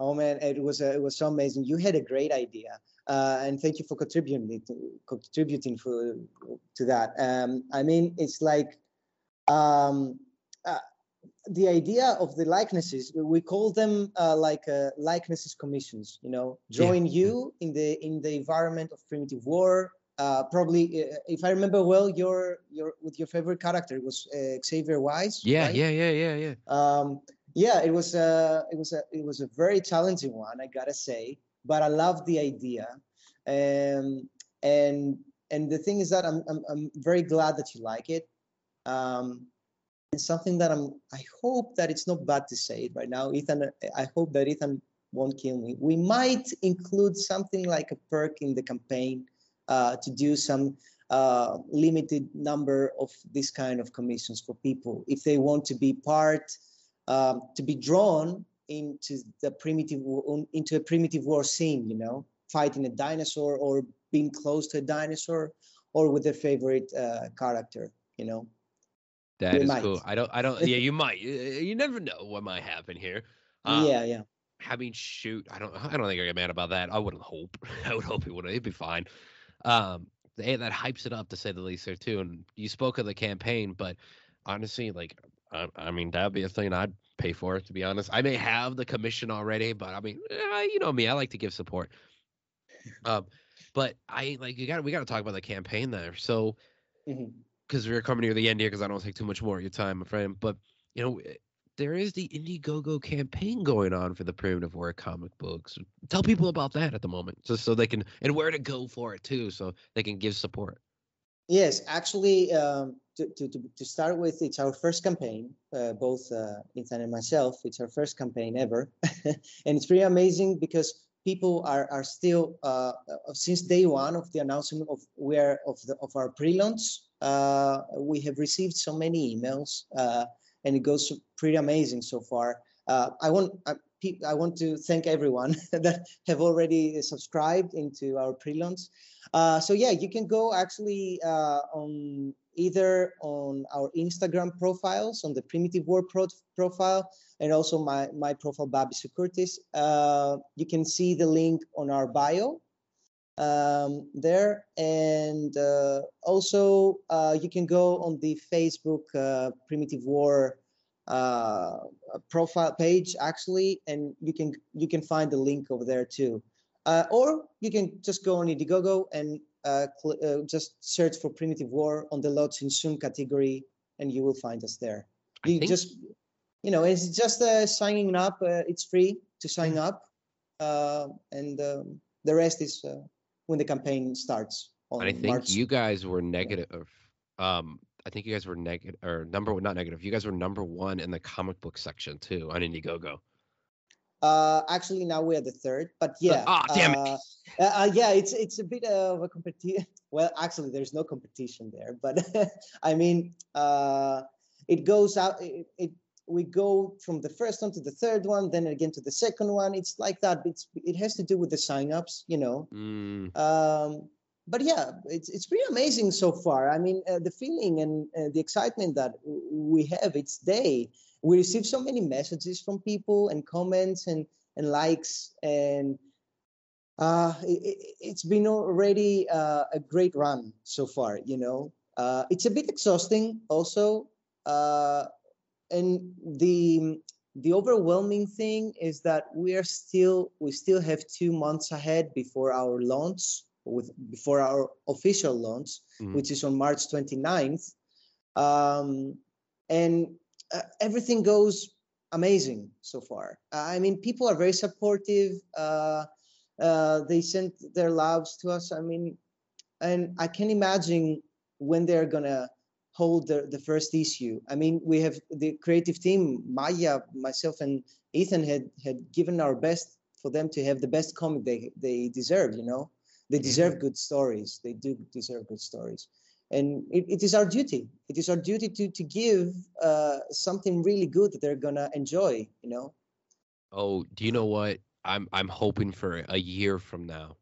Oh man, it was uh, it was so amazing. You had a great idea, uh, and thank you for contributing to, contributing for to that. Um, I mean, it's like um, uh, the idea of the likenesses. We call them uh, like uh, likenesses commissions. You know, join Yeah. you in the in the environment of primitive war. Uh, probably, uh, if I remember well, your your with your favorite character was uh, Xavier Wise. Yeah, right? yeah, yeah, yeah, yeah. um yeah it was a it was a it was a very challenging one i gotta say but i love the idea um and and the thing is that i'm i'm, I'm very glad that you like it um it's something that i'm i hope that it's not bad to say it right now ethan. I hope that ethan won't kill me. We might include something like a perk in the campaign uh to do some uh, limited number of this kind of commissions for people. If they want to be part um, to be drawn into the primitive into a primitive war scene you know fighting a dinosaur or being close to a dinosaur or with their favorite uh, character you know That We is might. cool. I don't. I don't. Yeah, you might. You, you never know what might happen here. Um, yeah yeah I mean, shoot. I don't. I don't think I get mad about that. I wouldn't hope. I would hope it would. It'd be fine. Um, they, that hypes it up to say the least there too. And you spoke of the campaign, but honestly, like, I, I mean, that'd be a thing I'd pay for. To be honest, I may have the commission already, but I mean, eh, you know me. I like to give support. Um, but I like you got. We got to talk about the campaign there. So Mhm. Because we're coming near the end here because I don't take too much more of your time, my friend. But you know, eh, there is the Indiegogo campaign going on for the Primitive War comic books. Tell people about that at the moment, just so they can and where to go for it too, so they can give support. Yes, actually, um, to, to, to, start with, it's our first campaign, uh, both uh, Ethan and myself. It's our first campaign ever. and it's pretty amazing because people are, are still, uh, since day one of the announcement of where of, the, of our pre-launch, we have received so many emails uh, and it goes pretty amazing so far. Uh, I want I, want to thank everyone that have already subscribed into our pre-launch. Uh, so yeah, you can go actually uh, on either on our Instagram profiles, on the Primitive War pro- profile, and also my my profile, Babi Kourtis. Uh, you can see the link on our bio um, there, and uh, also uh, you can go on the Facebook uh, Primitive War uh, profile page actually, and you can you can find the link over there too. Uh, or you can just go on Indiegogo and uh, cl- uh, just search for Primitive War on the Launching Soon category, and you will find us there. I You think- just, you know, it's just uh, signing up. Uh, it's free to sign up, uh, and um, the rest is uh, when the campaign starts on I think March. you guys were negative. Um, I think you guys were negative or number one not negative. You guys were number one in the comic book section too on Indiegogo. Uh, actually, now we're the third, but yeah. ah, damn it. uh, uh, uh, yeah, it's it's a bit of a competition. Well, actually, there's no competition there, but I mean, uh, it goes out. It, it we go from the first one to the third one, then again to the second one. It's like that. It's it has to do with the signups, you know. Mm, Um, but yeah, it's it's pretty amazing so far. I mean, uh, the feeling and uh, the excitement that we have each day. We receive so many messages from people and comments and and likes and uh, it, it- it's been already uh, a great run so far. You know, uh, it's a bit exhausting also, uh, and the the overwhelming thing is that we are still we still have two months ahead before our launch with before our official launch Mhm. which is on march 29th um, and uh, everything goes amazing so far i mean people are very supportive uh, uh, they sent their loves to us i mean and i can imagine when they're gonna hold the, the first issue. I mean, we have the creative team, Maya, myself, and Ethan had had given our best for them to have the best comic they they deserve. You know, they deserve good stories. They do deserve good stories, and it, it is our duty. It is our duty to to give uh, something really good that they're gonna enjoy. You know. Oh, do you know what? I'm I'm hoping for a year from now.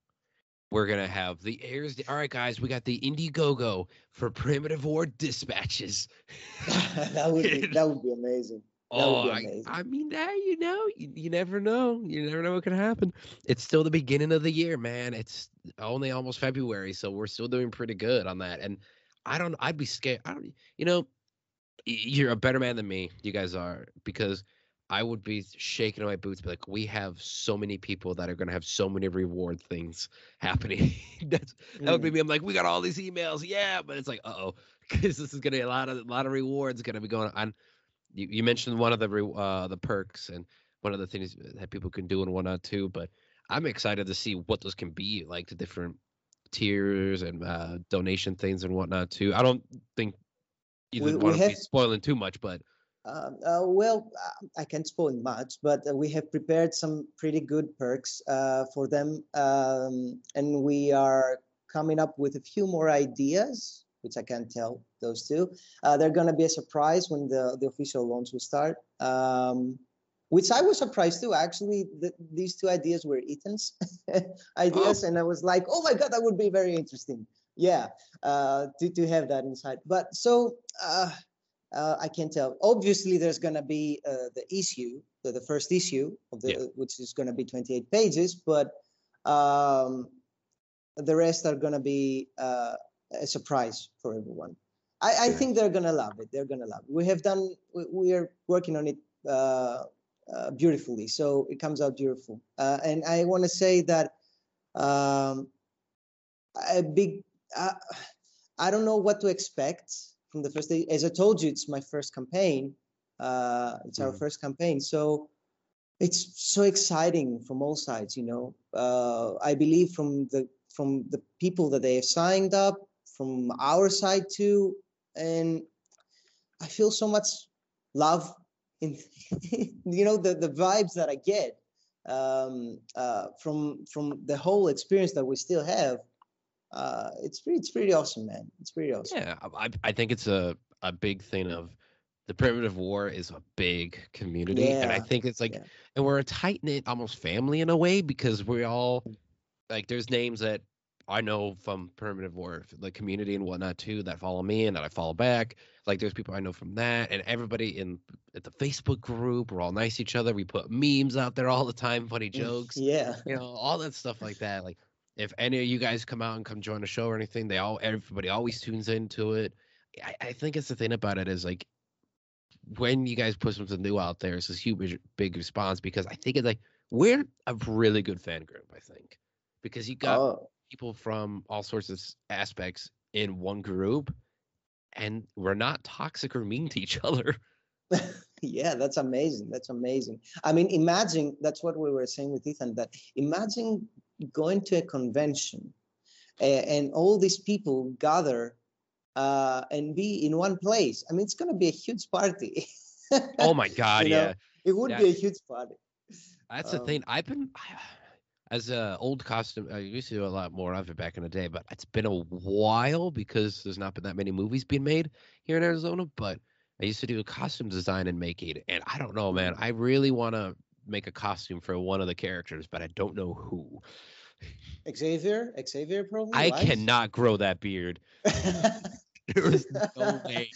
We're gonna have the airs. All right, guys, we got the Indiegogo for Primitive War dispatches. that would be that would be amazing. Oh, be I, amazing. I mean, now you know, you, you never know. You never know what can happen. It's still the beginning of the year, man. It's only almost February, so we're still doing pretty good on that. And I don't, I'd be scared. I don't, you know, you're a better man than me. You guys are because I would be shaking my boots, be like, we have so many people that are gonna have so many reward things happening. That's that would be Mm. me. I'm like, we got all these emails, yeah, but it's like, uh oh, because this is gonna be a lot of a lot of rewards gonna be going on. You, you mentioned one of the re, uh, the perks and one of the things that people can do and whatnot too. But I'm excited to see what those can be like the different tiers and uh, donation things and whatnot too. I don't think you We- don't we want to be spoiling too much, but Um, uh, well, uh, I can't spoil much, but uh, we have prepared some pretty good perks uh, for them, um, and we are coming up with a few more ideas, which I can't tell those two. Uh, they're going to be a surprise when the, the official launch will start, um, which I was surprised too. Actually, th- these two ideas were Ethan's ideas, and I was like, oh my god, that would be very interesting. Yeah, uh, to to have that inside. But so. Uh, I can tell. Obviously, there's going to be uh, the issue, the, the first issue of the, Yeah. which is going to be 28 pages, but um, the rest are going to be uh, a surprise for everyone. I, I Yeah. think they're going to love it. They're going to love it. We have done. We, we are working on it uh, uh, beautifully, so it comes out beautiful. Uh, and I want to say that um, a big. Uh, I don't know what to expect from the first day. As I told you, it's my first campaign. Uh, it's our Mhm. first campaign, so it's so exciting from all sides. You know, uh, I believe from the from the people that they have signed up, from our side too, and I feel so much love in you know the the vibes that I get um, uh, from from the whole experience that we still have uh, it's pretty, it's pretty awesome, man. It's pretty awesome. yeah, I, I- think it's a a big thing of the primitive war is a big community, and I think it's like, yeah. and we're a tight knit, almost family in a way because we all like. There's names that I know from primitive war, the community and whatnot too, that follow me and that I follow back. Like there's people I know from that, and everybody in at the Facebook group. We're all nice to each other. We put memes out there all the time, funny jokes Yeah, you know, all that stuff like that. Like, if any of you guys come out and come join a show or anything, they all everybody always tunes into it. I, I think it's the thing about it is like when you guys put something new out there, it's this huge big response because I think it's like we're a really good fan group. I think because you got oh, people from all sorts of aspects in one group, and we're not toxic or mean to each other. yeah, that's amazing. That's amazing. I mean, imagine that's what we were saying with Ethan. That imagine going to a convention and, and all these people gather uh, and be in one place. I mean, it's going to be a huge party. Oh my god, You know, yeah. it would be a huge party. That's the Um, thing. I've been as a old costume. I used to do a lot more of it back in the day, but it's been a while because there's not been that many movies being made here in Arizona. But I used to do costume design and making, and I don't know, man. I really want to make a costume for one of the characters, but I don't know who. Xavier, Xavier, probably. I right? cannot grow that beard. There is no way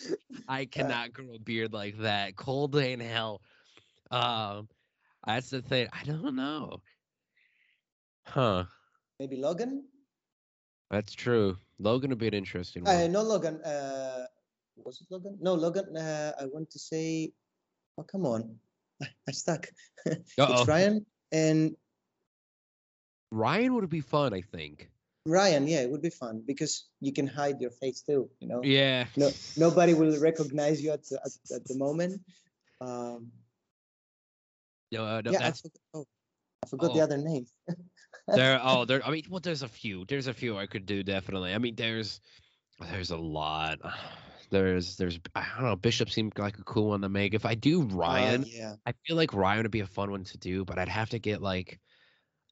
I cannot grow a beard like that. Cold day in hell. Um, that's the thing. I don't know. Huh. Maybe Logan. That's true. Logan would be an interesting Uh, one. no, Logan. Uh, was it Logan? No, Logan. Uh, I want to say. Oh, come on. I stuck. It's Ryan and Ryan would be fun, I think. Ryan. Yeah, it would be fun because you can hide your face too. You know, Yeah. no, nobody will recognize you at the, at, at the moment. Um, No, uh, no, yeah, I oh, I forgot the Oh. other name. there. Oh, there. I mean, well, there's a few. There's a few I could do definitely. I mean, there's there's a lot. There's there's I don't know. Bishop seemed like a cool one to make. If I do Uh, Ryan, yeah. I feel like Ryan would be a fun one to do, but I'd have to get like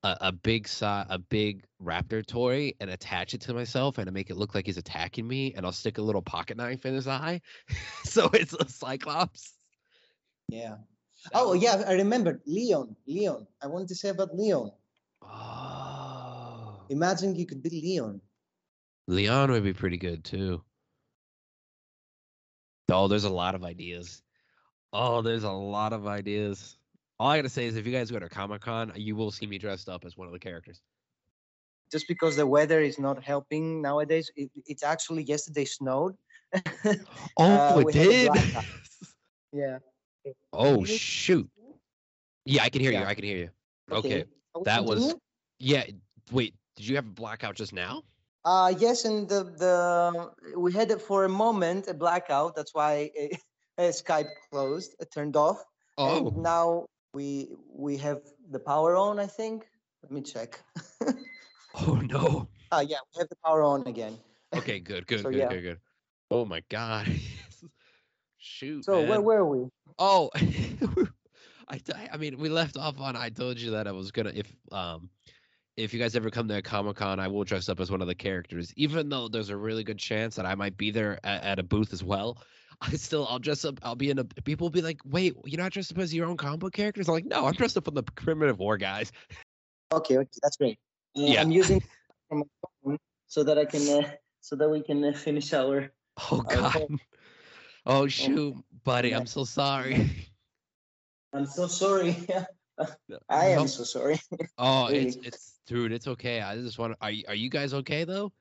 a, a big si- a big raptor toy and attach it to myself and to make it look like he's attacking me, and I'll stick a little pocket knife in his eye, so it's a cyclops. Yeah. Oh, yeah. I remembered Leon. Leon. I wanted to say about Leon. Oh. Imagine you could be Leon. Leon would be pretty good too. Oh, there's a lot of ideas. Oh, there's a lot of ideas. All I gotta say is, if you guys go to Comic Con, you will see me dressed up as one of the characters. Just because the weather is not helping nowadays, it, it's actually yesterday snowed. Oh, Uh, it we did. yeah. oh shoot. Yeah, I can hear you. I can hear you. Okay. I will that was- Yeah. Wait, did you have a blackout just now? Uh yes, and the the we had it for a moment a blackout. That's why uh, Skype closed, uh, turned off. Oh, And now we we have the power on. I think. Let me check. oh no. Ah, yeah, we have the power on again. Okay, good, good, So, good, yeah. good, good. Oh my god. Shoot. So where were we? Oh, I, I mean, we left off on. I told you that I was gonna if um if you guys ever come to a Comic Con, I will dress up as one of the characters, even though there's a really good chance that I might be there at, at a booth as well. I still I'll dress up. I'll be in a. People will be like, "Wait, you're not dressed up as your own comic book characters?" I'm like, "No, I'm dressed up in the primitive war guys." Okay, okay, that's great. Uh, Yeah. I'm using from my phone so that I can uh, so that we can uh, finish our. Oh. God. Oh shoot, buddy, Yeah. I'm so sorry. I'm so sorry. I am No. so sorry. Oh, it's it's dude, it's okay. I just want. Are are you guys okay though?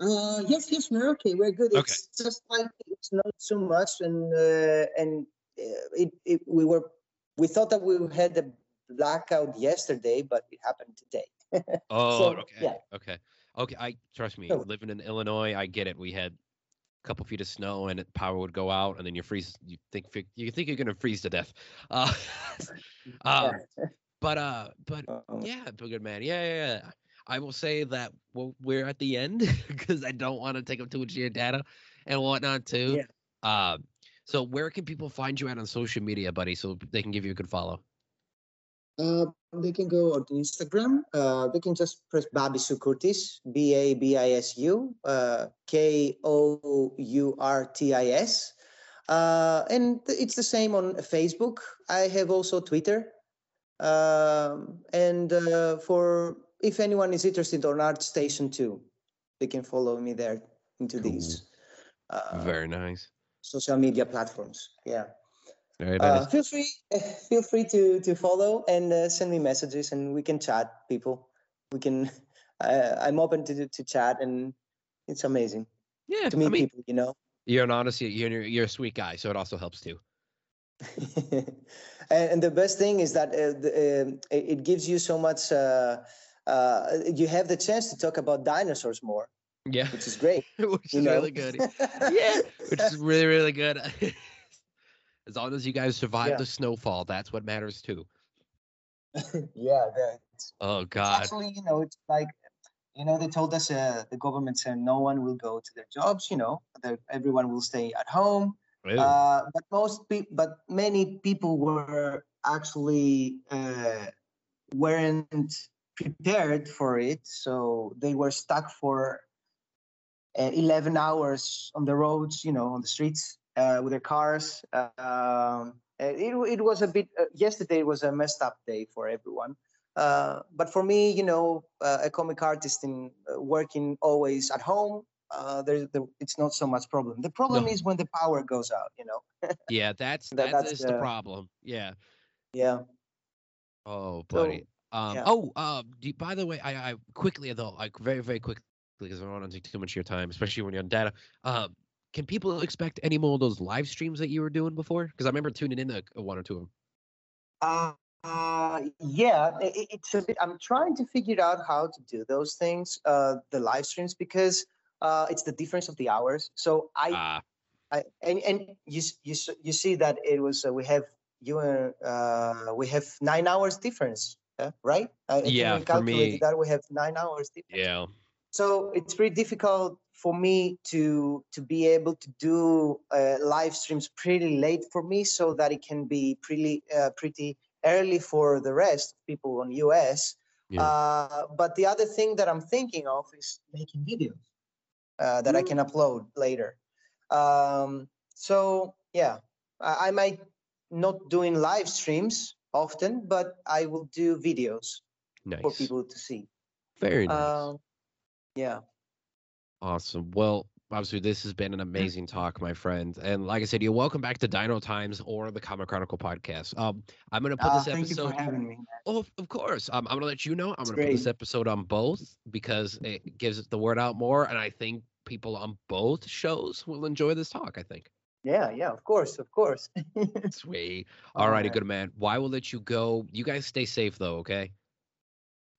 Uh, yes, yes, we're okay. We're good. Okay. It's just like it's not so much, and uh, and uh, it, it we were we thought that we had a blackout yesterday, but it happened today. Oh, So, okay. yeah. Okay. Okay. I trust me. Living in Illinois, I get it. We had a couple feet of snow and it, power would go out, and then you freeze. You think you think you're gonna freeze to death. Uh, um, but uh, but Uh, yeah, but good man. Yeah, yeah. yeah. I will say that we're, we're at the end because I don't want to take up too much of your data and whatnot too. Yeah. Um. So where can people find you at on social media, buddy, so they can give you a good follow? Uh, they can go on Instagram. Uh, they can just press Babisu Kourtis, B A B I S U, uh, K O U R T I S. Uh, and it's the same on Facebook. I have also Twitter. Um, and uh, for if anyone is interested on ArtStation too, they can follow me there into these uh, Very nice. social media platforms. Yeah. Very Uh, feel free, feel free to to follow and uh, send me messages, and we can chat. People, we can. Uh, I'm open to to chat, and it's amazing yeah. to I meet mean, people. You know, You're an honest, you're you're a sweet guy, so it also helps too. and, the best thing is that uh, um, it gives you so much. Uh, uh, you have the chance to talk about dinosaurs more, Yeah, which is great. which is know? really good. yeah, which is really really good. as long as you guys survive Yeah. the snowfall, that's what matters too. yeah, that's Oh God, actually, you know, it's like, you know, they told us uh, the government said no one will go to their jobs. You know, that everyone will stay at home. Uh, but most people, but many people were actually uh, weren't prepared for it, so they were stuck for uh, 11 hours on the roads, you know, on the streets uh, with their cars. Um, it, it was a bit. Uh, yesterday was a messed up day for everyone. Uh, but for me, you know, a comic artist in working always at home, uh, there, there, it's not so much problem. The problem No. is when the power goes out. You know. yeah, that's that- that that's is the the- problem. Yeah. Yeah. Oh, So, buddy. um. yeah. Oh. Um. Do, by the way, I, I quickly though, like very very quickly, because I don't want to take too much of your time, especially when you're on data. Um. Can people expect any more of those live streams that you were doing before? Because I remember tuning in to uh, one or two of them. Uh, uh, yeah, i- i- it's a bit. I'm trying to figure out how to do those things, uh, the live streams, because uh, it's the difference of the hours. So I, Ah. I and and you you you see that it was uh, we have you and uh, we have nine hours difference, uh, right? Yeah, we for calculated me- that we have nine hours difference. yeah. So it's pretty difficult for me to to be able to do uh, live streams pretty late for me, so that it can be pretty uh, pretty early for the rest of people on US. Yeah. Uh, but the other thing that I'm thinking of is making videos uh, that I can upload later. Um, so yeah, I, I might not doing live streams often, but I will do videos Nice. for people to see. Very nice. Um, yeah. Awesome. Well, Obviously, this has been an amazing talk, my friend. And like I said, you're welcome back to Dino Times or the Comic Chronicle podcast. Um, I'm gonna put Uh, this thank episode. you for having me. Oh, of- course. Um, I'm gonna let you know. I'm gonna put this episode on both because it gives the word out more, and I think people on both shows will enjoy this talk. I think. Yeah, yeah, of course, of course. Sweet. All righty, good man. Why will let you go? You guys stay safe though, okay?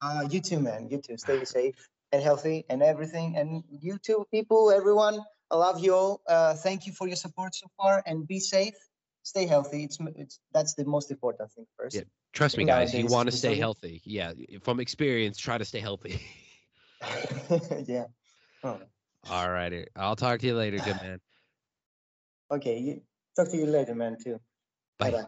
Uh, you too, man. You too. Stay safe and healthy and everything. And you too, people, everyone. I love you all. Uh, thank you for your support so far, and be safe. Stay healthy. It's it's that's the most important thing first. Yeah. Trust me, guys. You want to stay healthy. Yeah, from experience, try to stay healthy. yeah. Oh, All righty. I'll talk to you later, good man. okay. You, talk to you later, man. Too. Bye. Bye bye.